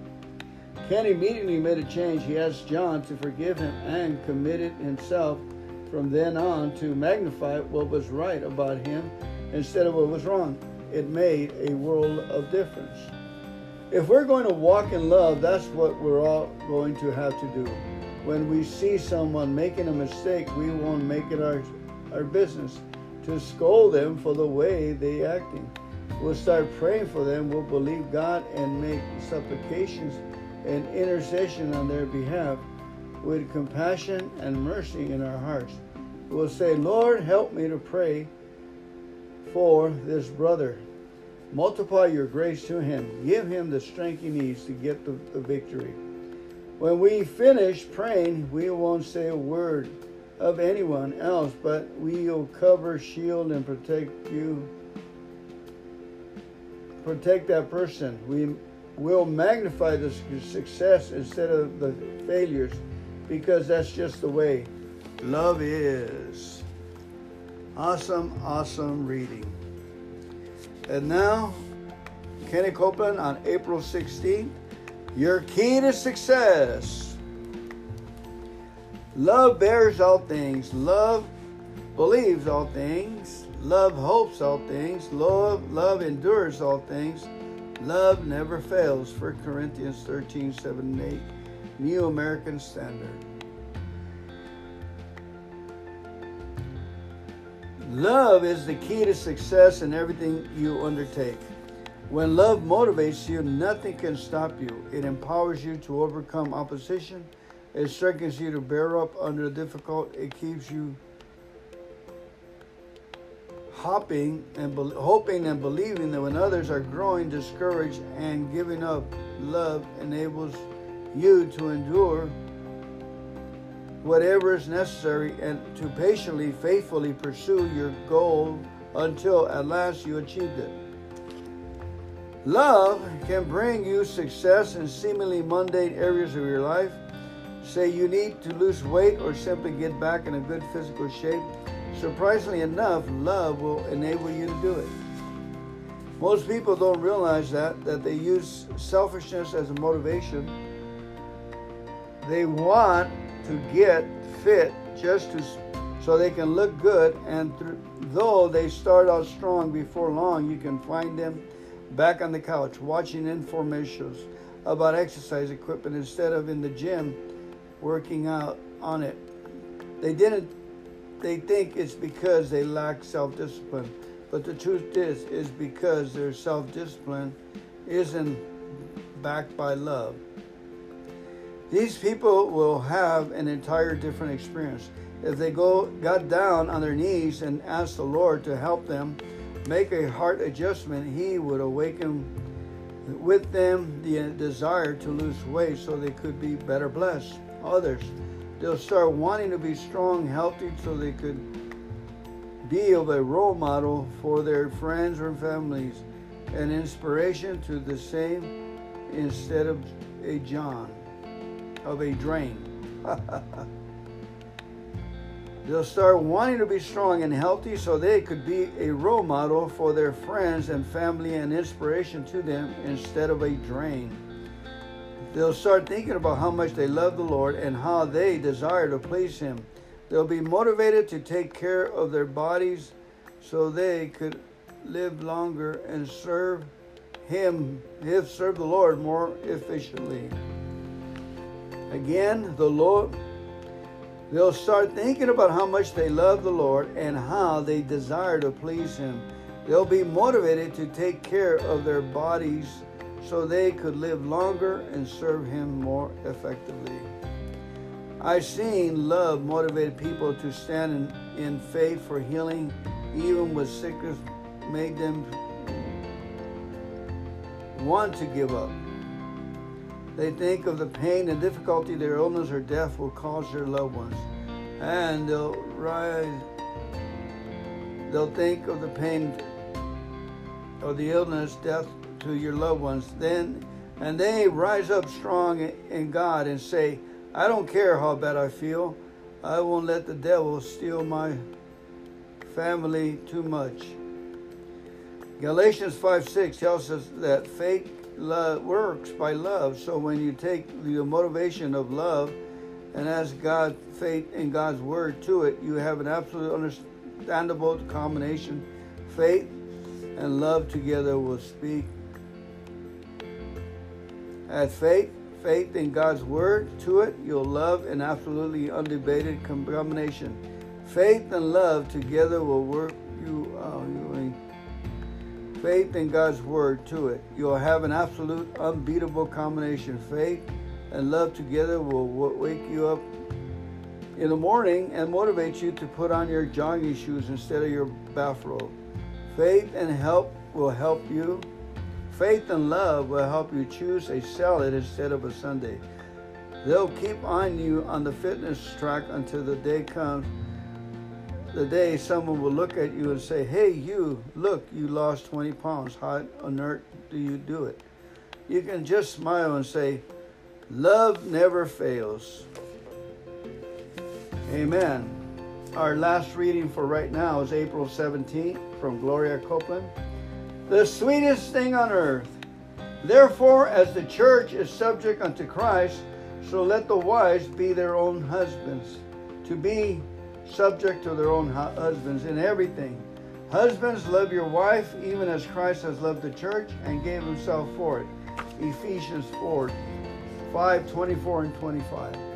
Ken immediately made a change. He asked John to forgive him and committed himself from then on to magnify what was right about him instead of what was wrong. It made a world of difference. If we're going to walk in love, that's what we're all going to have to do. When we see someone making a mistake, we won't make it our, our business to scold them for the way they're acting. We'll start praying for them. We'll believe God and make supplications and intercession on their behalf with compassion and mercy in our hearts. We'll say, Lord, help me to pray for this brother. Multiply your grace to him. Give him the strength he needs to get the, the victory. When we finish praying, we won't say a word of anyone else, but we'll cover, shield, and protect you. Protect that person. We will magnify the success instead of the failures because that's just the way love is. Awesome, awesome reading. And now, Kenny Copeland on April 16th, your key to success. Love bears all things. Love believes all things. Love hopes all things. Love, love endures all things. Love never fails. 1 Corinthians 13, 7 and 8. New American Standard. Love is the key to success in everything you undertake. When love motivates you, nothing can stop you. It empowers you to overcome opposition it strengthens you to bear up under difficult. It keeps you hopping and be- hoping and believing that when others are growing discouraged and giving up, love enables you to endure whatever is necessary and to patiently, faithfully pursue your goal until at last you achieved it. Love can bring you success in seemingly mundane areas of your life say you need to lose weight or simply get back in a good physical shape, surprisingly enough, love will enable you to do it. Most people don't realize that, that they use selfishness as a motivation. They want to get fit just to so they can look good and th- though they start out strong before long you can find them back on the couch watching informations about exercise equipment instead of in the gym working out on it. They didn't they think it's because they lack self-discipline. But the truth is is because their self-discipline isn't backed by love. These people will have an entire different experience. If they go got down on their knees and asked the Lord to help them make a heart adjustment, he would awaken with them the desire to lose weight so they could be better blessed others. They'll start wanting to be strong, healthy, so they could be of a role model for their friends or families, an inspiration to the same instead of a John, of a drain. They'll start wanting to be strong and healthy so they could be a role model for their friends and family and inspiration to them instead of a drain. They'll start thinking about how much they love the Lord and how they desire to please Him. They'll be motivated to take care of their bodies so they could live longer and serve Him, if serve the Lord more efficiently. Again, the Lord They'll start thinking about how much they love the Lord and how they desire to please Him. They'll be motivated to take care of their bodies so they could live longer and serve Him more effectively. I've seen love motivate people to stand in, in faith for healing, even when sickness made them want to give up. They think of the pain and difficulty their illness or death will cause their loved ones. And they'll rise, they'll think of the pain or the illness, death to your loved ones. Then and they rise up strong in God and say, I don't care how bad I feel. I won't let the devil steal my family too much. Galatians 5 6 tells us that faith love works by love. So when you take the motivation of love and ask God faith in God's word to it, you have an absolute understandable combination. Faith and love together will speak. Add faith, faith in God's word to it, you'll love an absolutely undebated combination. Faith and love together will work you, uh, faith in God's word to it. You'll have an absolute unbeatable combination. Faith and love together will wake you up in the morning and motivate you to put on your jogging shoes instead of your bathrobe. Faith and help will help you. Faith and love will help you choose a salad instead of a sundae. They'll keep on you on the fitness track until the day comes the day someone will look at you and say, Hey, you, look, you lost 20 pounds. How on earth do you do it? You can just smile and say, Love never fails. Amen. Our last reading for right now is April 17th from Gloria Copeland. The sweetest thing on earth. Therefore, as the church is subject unto Christ, so let the wives be their own husbands, to be subject to their own husbands in everything. Husbands, love your wife even as Christ has loved the church and gave himself for it. Ephesians 4 5 24 and 25.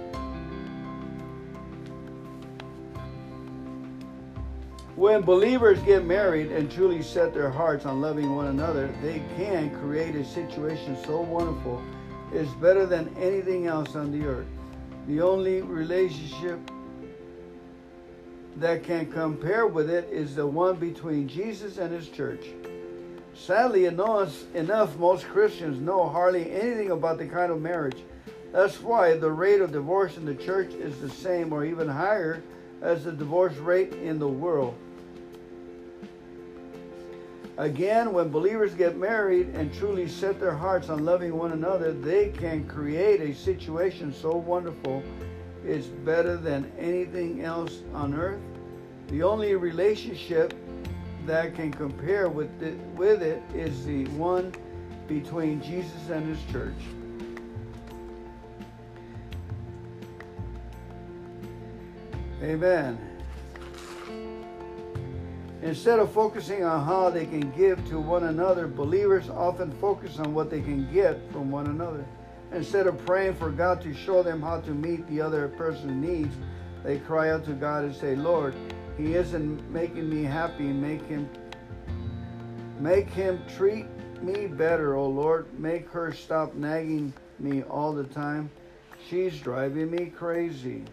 When believers get married and truly set their hearts on loving one another, they can create a situation so wonderful, it's better than anything else on the earth. The only relationship that can compare with it is the one between Jesus and his church. Sadly enough, most Christians know hardly anything about the kind of marriage. That's why the rate of divorce in the church is the same or even higher as the divorce rate in the world. Again, when believers get married and truly set their hearts on loving one another, they can create a situation so wonderful it's better than anything else on earth. The only relationship that can compare with it, with it is the one between Jesus and his church. Amen. Instead of focusing on how they can give to one another, believers often focus on what they can get from one another. Instead of praying for God to show them how to meet the other person's needs, they cry out to God and say, Lord, he isn't making me happy. Make him make him treat me better, oh Lord. Make her stop nagging me all the time. She's driving me crazy.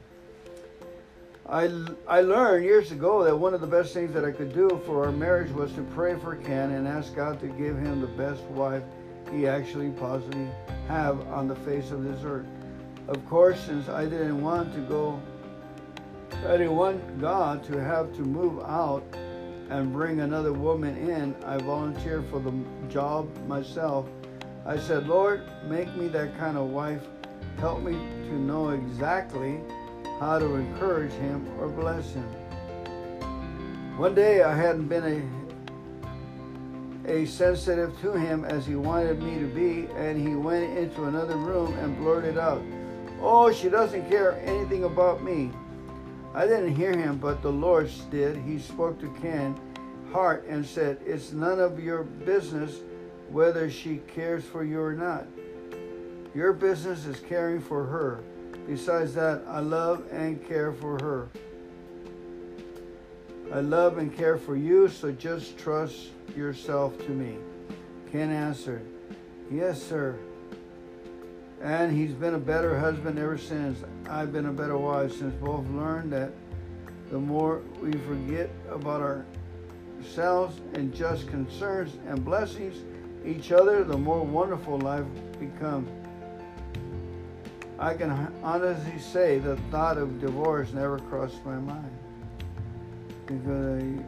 I, I learned years ago that one of the best things that I could do for our marriage was to pray for Ken and ask God to give him the best wife he actually possibly have on the face of this earth. Of course, since I didn't want to go, I didn't want God to have to move out and bring another woman in. I volunteered for the job myself. I said, Lord, make me that kind of wife. Help me to know exactly how to encourage him or bless him. One day I hadn't been a, a sensitive to him as he wanted me to be, and he went into another room and blurted out, Oh, she doesn't care anything about me. I didn't hear him, but the Lord did. He spoke to Ken Hart and said, It's none of your business whether she cares for you or not. Your business is caring for her. Besides that, I love and care for her. I love and care for you, so just trust yourself to me. Ken answered, Yes, sir. And he's been a better husband ever since. I've been a better wife since both learned that the more we forget about ourselves and just concerns and blessings each other, the more wonderful life becomes. I can honestly say the thought of divorce never crossed my mind. Because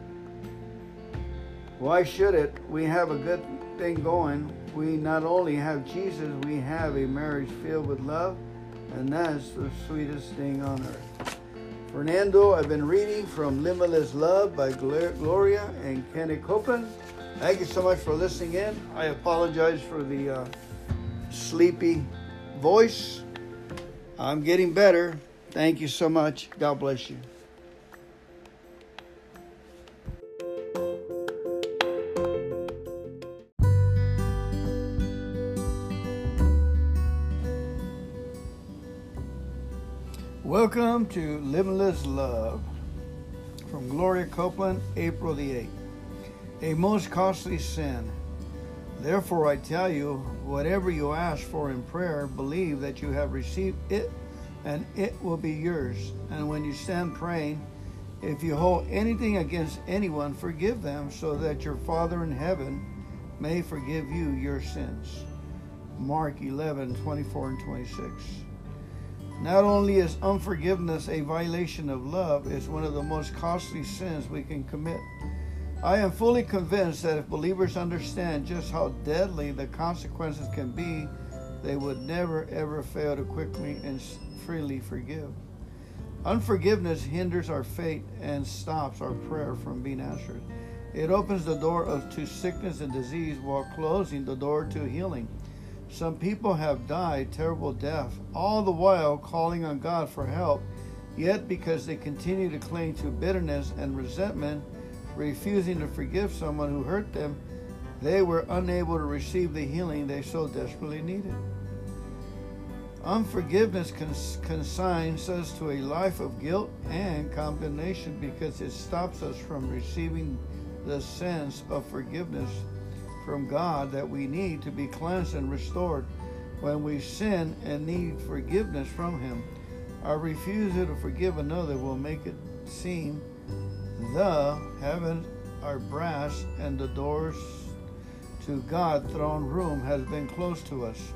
why should it? We have a good thing going. We not only have Jesus, we have a marriage filled with love, and that's the sweetest thing on earth. Fernando, I've been reading from Limitless Love by Gloria and Kenny Copeland. Thank you so much for listening in. I apologize for the uh, sleepy voice. I'm getting better. Thank you so much. God bless you. Welcome to Limitless Love from Gloria Copeland, April the 8th. A most costly sin. Therefore, I tell you, whatever you ask for in prayer, believe that you have received it, and it will be yours. And when you stand praying, if you hold anything against anyone, forgive them, so that your Father in heaven may forgive you your sins. Mark 11 24 and 26. Not only is unforgiveness a violation of love, it's one of the most costly sins we can commit. I am fully convinced that if believers understand just how deadly the consequences can be, they would never ever fail to quickly and freely forgive. Unforgiveness hinders our faith and stops our prayer from being answered. It opens the door of, to sickness and disease while closing the door to healing. Some people have died terrible death, all the while calling on God for help, yet because they continue to cling to bitterness and resentment, refusing to forgive someone who hurt them, they were unable to receive the healing they so desperately needed. Unforgiveness cons- consigns us to a life of guilt and condemnation because it stops us from receiving the sense of forgiveness from God that we need to be cleansed and restored when we sin and need forgiveness from Him. Our refusal to forgive another will make it seem the heaven are brass and the doors to God throne room has been closed to us.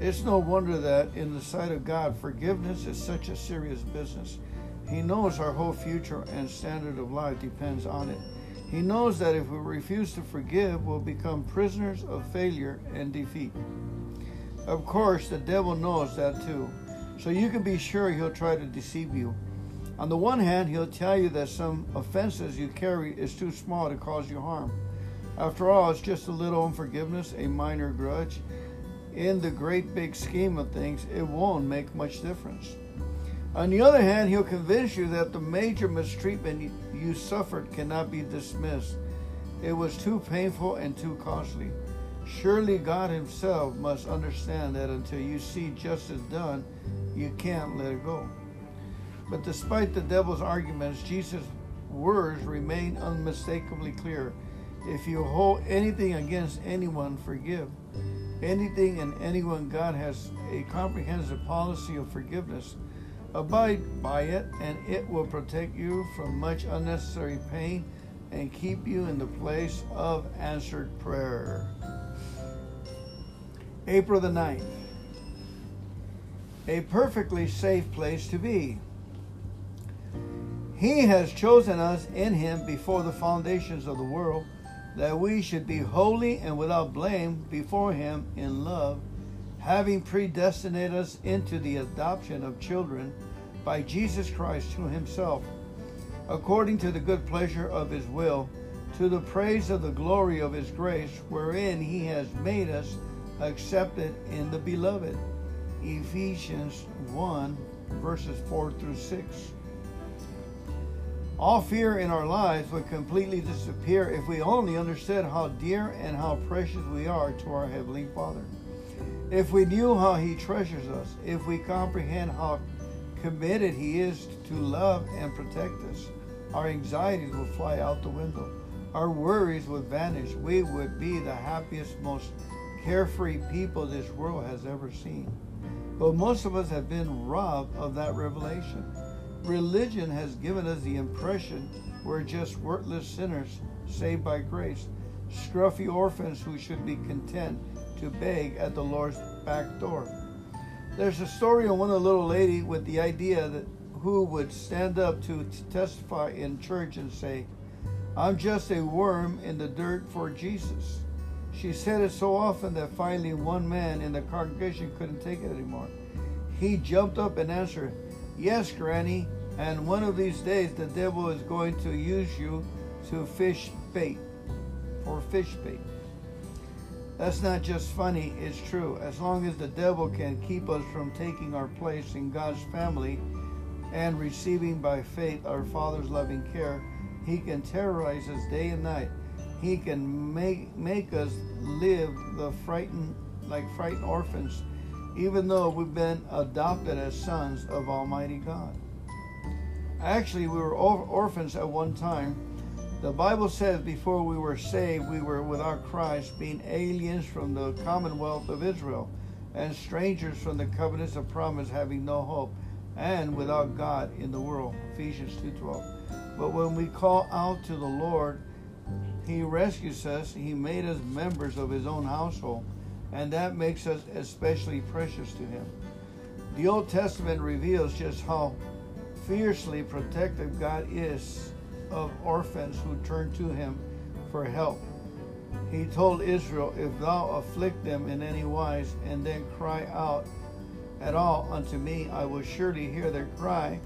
It's no wonder that in the sight of God, forgiveness is such a serious business. He knows our whole future and standard of life depends on it. He knows that if we refuse to forgive, we'll become prisoners of failure and defeat. Of course, the devil knows that too. So you can be sure he'll try to deceive you. On the one hand, he'll tell you that some offenses you carry is too small to cause you harm. After all, it's just a little unforgiveness, a minor grudge. In the great big scheme of things, it won't make much difference. On the other hand, he'll convince you that the major mistreatment you suffered cannot be dismissed. It was too painful and too costly. Surely God Himself must understand that until you see justice done, you can't let it go. But despite the devil's arguments, Jesus' words remain unmistakably clear. If you hold anything against anyone, forgive. Anything and anyone, God has a comprehensive policy of forgiveness. Abide by it, and it will protect you from much unnecessary pain and keep you in the place of answered prayer. April the 9th. A perfectly safe place to be. He has chosen us in Him before the foundations of the world, that we should be holy and without blame before Him in love, having predestinated us into the adoption of children by Jesus Christ to himself, according to the good pleasure of his will, to the praise of the glory of his grace, wherein he has made us accepted in the beloved. Ephesians 1, verses 4 through 6. All fear in our lives would completely disappear if we only understood how dear and how precious we are to our Heavenly Father. If we knew how He treasures us, if we comprehend how committed He is to love and protect us, our anxieties would fly out the window. Our worries would vanish. We would be the happiest, most carefree people this world has ever seen. But most of us have been robbed of that revelation. Religion has given us the impression we're just worthless sinners saved by grace, scruffy orphans who should be content to beg at the Lord's back door. There's a story of one little lady with the idea that who would stand up to testify in church and say, I'm just a worm in the dirt for Jesus. She said it so often that finally one man in the congregation couldn't take it anymore. He jumped up and answered, Yes, Granny, and one of these days the devil is going to use you to fish bait, for fish bait. That's not just funny, it's true. As long as the devil can keep us from taking our place in God's family and receiving by faith our Father's loving care, he can terrorize us day and night. He can make make us live the frightened like frightened orphans, even though we've been adopted as sons of Almighty God. Actually, we were orphans at one time. The Bible says before we were saved, we were without Christ, being aliens from the commonwealth of Israel, and strangers from the covenants of promise, having no hope, and without God in the world. Ephesians 2:12. But when we call out to the Lord, He rescues us. He made us members of His own household, and that makes us especially precious to Him. The Old Testament reveals just how fiercely protective God is of orphans who turn to him for help. He told Israel, If thou afflict them in any wise, and then cry out at all unto me, I will surely hear their cry,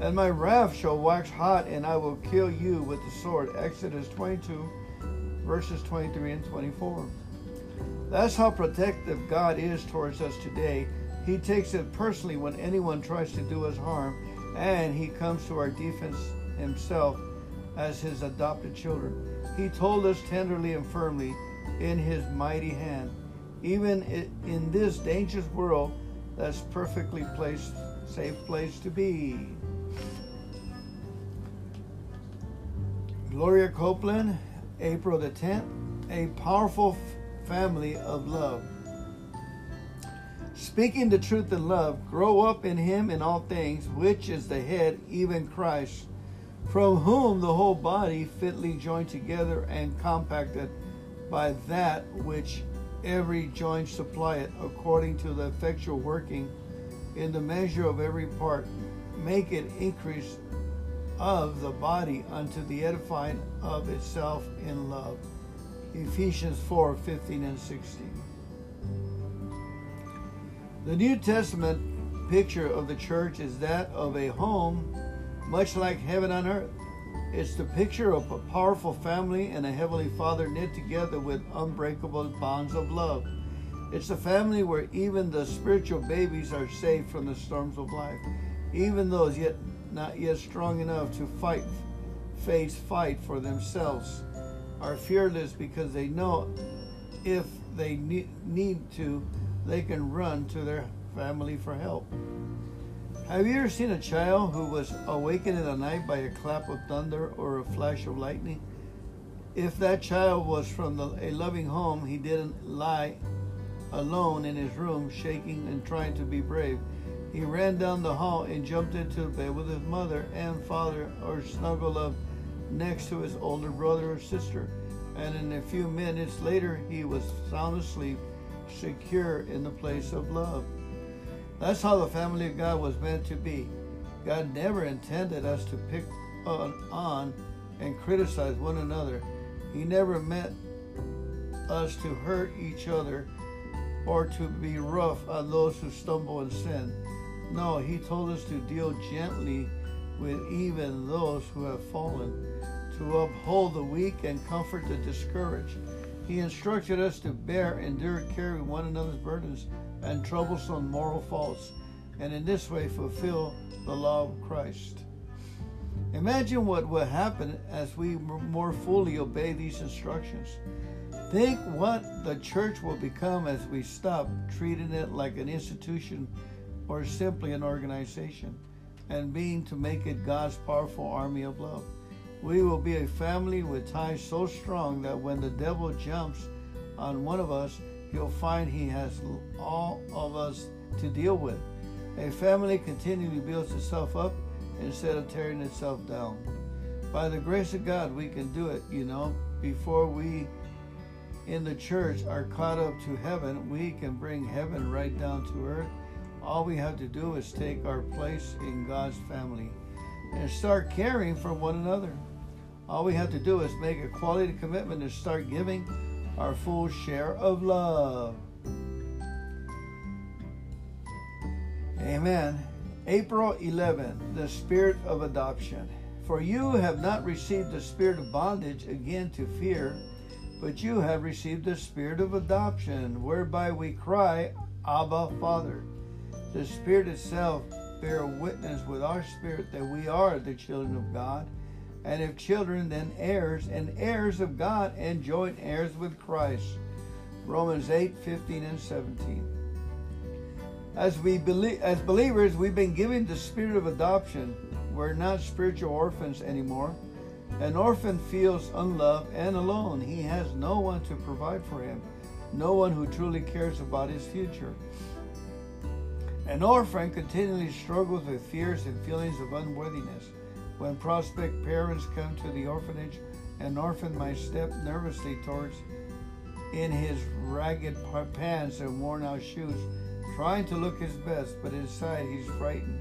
and my wrath shall wax hot, and I will kill you with the sword. Exodus 22, verses 23 and 24. That's how protective God is towards us today. He takes it personally when anyone tries to do us harm and he comes to our defense himself as his adopted children. He told us tenderly and firmly in his mighty hand, even in this dangerous world, that's perfectly placed, safe place to be. Gloria Copeland, April the 10th, a powerful family of love. Speaking the truth in love, grow up in him in all things, which is the head, even Christ, from whom the whole body fitly joined together and compacted by that which every joint supplieth, according to the effectual working in the measure of every part, make it increase of the body unto the edifying of itself in love. Ephesians 4 15 and 16. The New Testament picture of the church is that of a home much like heaven on earth. It's the picture of a powerful family and a heavenly Father knit together with unbreakable bonds of love. It's a family where even the spiritual babies are saved from the storms of life, even those yet not yet strong enough to fight, face fight for themselves, are fearless because they know if they need to, they can run to their family for help. Have you ever seen a child who was awakened in the night by a clap of thunder or a flash of lightning? If that child was from the, a loving home, he didn't lie alone in his room, shaking and trying to be brave. He ran down the hall and jumped into bed with his mother and father or snuggled up next to his older brother or sister. And in a few minutes later, he was sound asleep secure in the place of love. That's how the family of God was meant to be. God never intended us to pick on, and criticize one another. He never meant us to hurt each other or to be rough on those who stumble and sin. No, he told us to deal gently with even those who have fallen, to uphold the weak and comfort the discouraged. He instructed us to bear, endure, carry one another's burdens and troublesome moral faults, and in this way fulfill the law of Christ. Imagine what will happen as we more fully obey these instructions. Think what the church will become as we stop treating it like an institution or simply an organization and being to make it God's powerful army of love. We will be a family with ties so strong that when the devil jumps on one of us, he'll find he has all of us to deal with. A family continually builds itself up instead of tearing itself down. By the grace of God, we can do it, you know. Before we in the church are caught up to heaven, we can bring heaven right down to earth. All we have to do is take our place in God's family and start caring for one another. All we have to do is make a quality commitment and start giving our full share of love. Amen. April 11, the spirit of adoption. For you have not received the spirit of bondage again to fear, but you have received the spirit of adoption, whereby we cry, Abba, Father. The Spirit itself bear witness with our spirit that we are the children of God, and if children, then heirs, and heirs of God, and joint heirs with Christ. Romans 8, 15 and 17. As we believe, as believers, we've been given the spirit of adoption. We're not spiritual orphans anymore. An orphan feels unloved and alone. He has no one to provide for him, no one who truly cares about his future. An orphan continually struggles with fears and feelings of unworthiness. When prospect parents come to the orphanage, an orphan might step nervously towards in his ragged pants and worn out shoes trying to look his best, but inside he's frightened.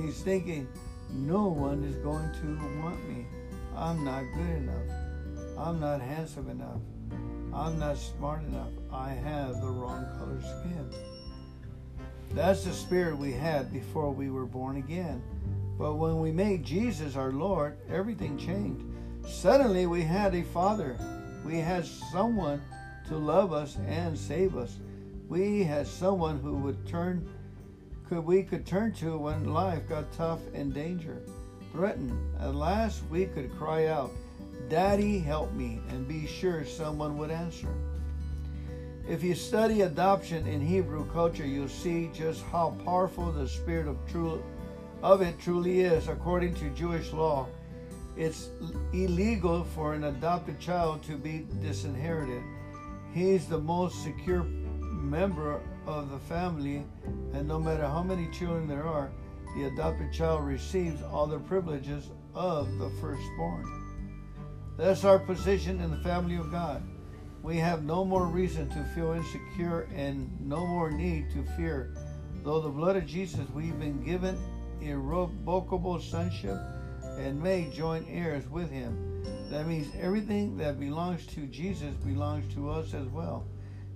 He's thinking, no one is going to want me. I'm not good enough. I'm not handsome enough. I'm not smart enough. I have the wrong color skin. That's the spirit we had before we were born again. But when we made Jesus our Lord, everything changed. Suddenly we had a Father. We had someone to love us and save us we had someone who would turn could we could turn to when life got tough and danger threatened. At last we could cry out, Daddy, help me, and be sure someone would answer. If you study adoption in Hebrew culture, you'll see just how powerful the spirit of true of it truly is. According to Jewish law, it's illegal for an adopted child to be disinherited. He's the most secure member of the family, and no matter how many children there are, the adopted child receives all the privileges of the firstborn. That's our position in the family of God. We have no more reason to feel insecure and no more need to fear. Though the blood of Jesus, we've been given irrevocable sonship and may joint heirs with him. That means everything that belongs to Jesus belongs to us as well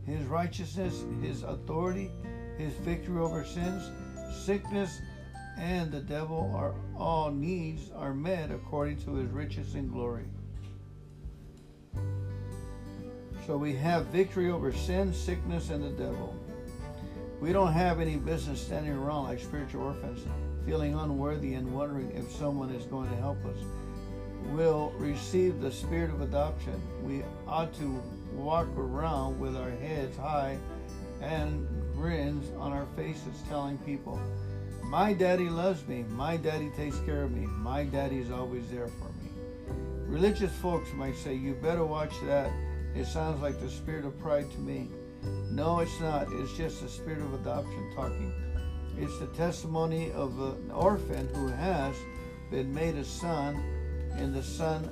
his righteousness, his authority, his victory over sins, sickness, and the devil are all needs are met according to his riches and glory. So we have victory over sin, sickness, and the devil. We don't have any business standing around like spiritual orphans, feeling unworthy and wondering if someone is going to help us. We'll receive the spirit of adoption. We ought to walk around with our heads high and grins on our faces telling people, My daddy loves me. My daddy takes care of me. My daddy is always there for me. Religious folks might say, You better watch that. It sounds like the spirit of pride to me. No, it's not. It's just the spirit of adoption talking. It's the testimony of an orphan who has been made a son, and the son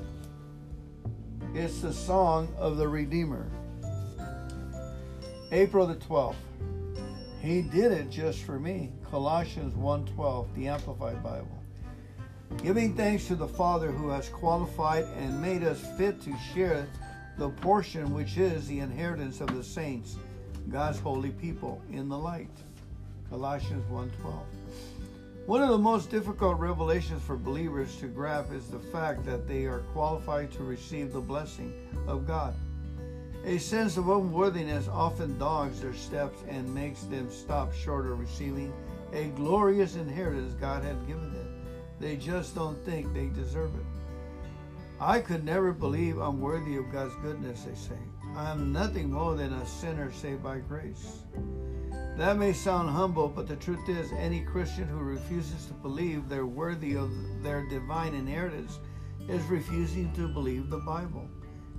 it's the song of the Redeemer. April the 12th. He did it just for me. Colossians 1:12, the Amplified Bible. Giving thanks to the Father who has qualified and made us fit to share the portion which is the inheritance of the saints, God's holy people in the light. Colossians 1:12. One of the most difficult revelations for believers to grasp is the fact that they are qualified to receive the blessing of God. A sense of unworthiness often dogs their steps and makes them stop short of receiving a glorious inheritance God had given them. They just don't think they deserve it. I could never believe I'm worthy of God's goodness, they say. I am nothing more than a sinner saved by grace. That may sound humble, but the truth is, any Christian who refuses to believe they're worthy of their divine inheritance is refusing to believe the Bible.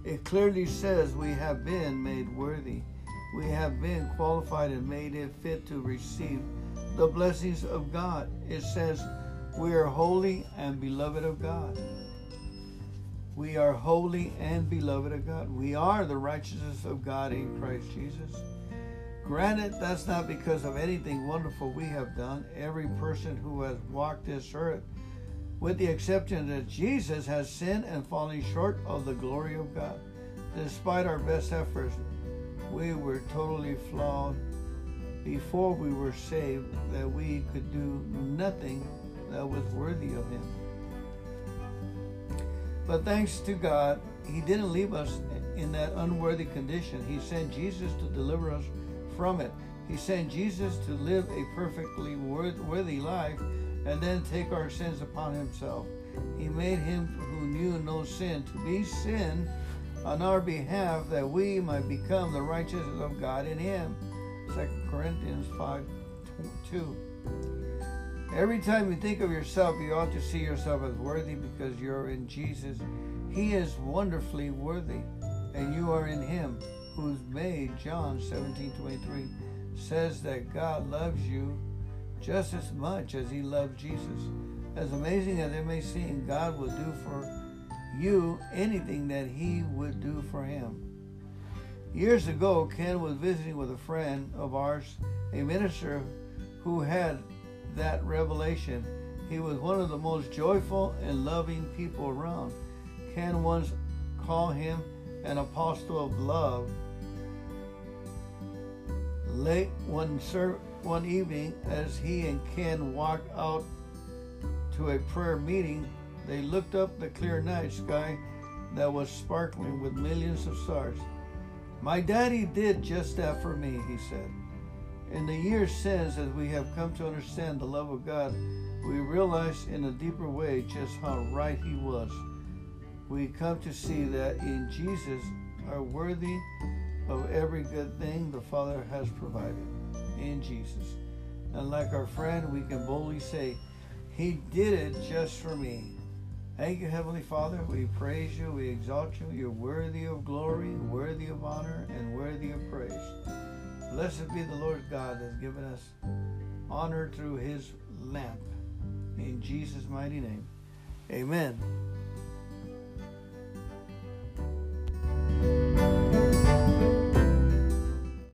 It clearly says we have been made worthy. We have been qualified and made it fit to receive the blessings of God. It says we are holy and beloved of God. We are holy and beloved of God. We are the righteousness of God in Christ Jesus. Granted, that's not because of anything wonderful we have done. Every mm. person who has walked this earth, with the exception that Jesus has sinned and fallen short of the glory of God. Despite our best efforts, we were totally flawed before we were saved, that we could do nothing that was worthy of Him. But thanks to God, He didn't leave us in that unworthy condition. He sent Jesus to deliver us from it. He sent Jesus to live a perfectly worthy life and then take our sins upon himself. He made him who knew no sin to be sin on our behalf that we might become the righteousness of God in him. 2 Corinthians 5 2. Every time you think of yourself, you ought to see yourself as worthy because you're in Jesus. He is wonderfully worthy, and you are in him who's made John 17 23 says that God loves you just as much as he loved Jesus. As amazing as it may seem, God will do for you anything that he would do for him. Years ago, Ken was visiting with a friend of ours, a minister who had that revelation. He was one of the most joyful and loving people around. Ken once called him an apostle of love Late one, ser- one evening, as he and Ken walked out to a prayer meeting, they looked up the clear night sky that was sparkling with millions of stars. My daddy did just that for me, he said. In the years since, as we have come to understand the love of God, we realize in a deeper way just how right he was. We come to see that in Jesus are worthy of every good thing the Father has provided in Jesus. And like our friend, we can boldly say, He did it just for me. Thank you, Heavenly Father. We praise you. We exalt you. You're worthy of glory, worthy of honor, and worthy of praise. Blessed be the Lord God that has given us honor through his lamp. In Jesus' mighty name. Amen.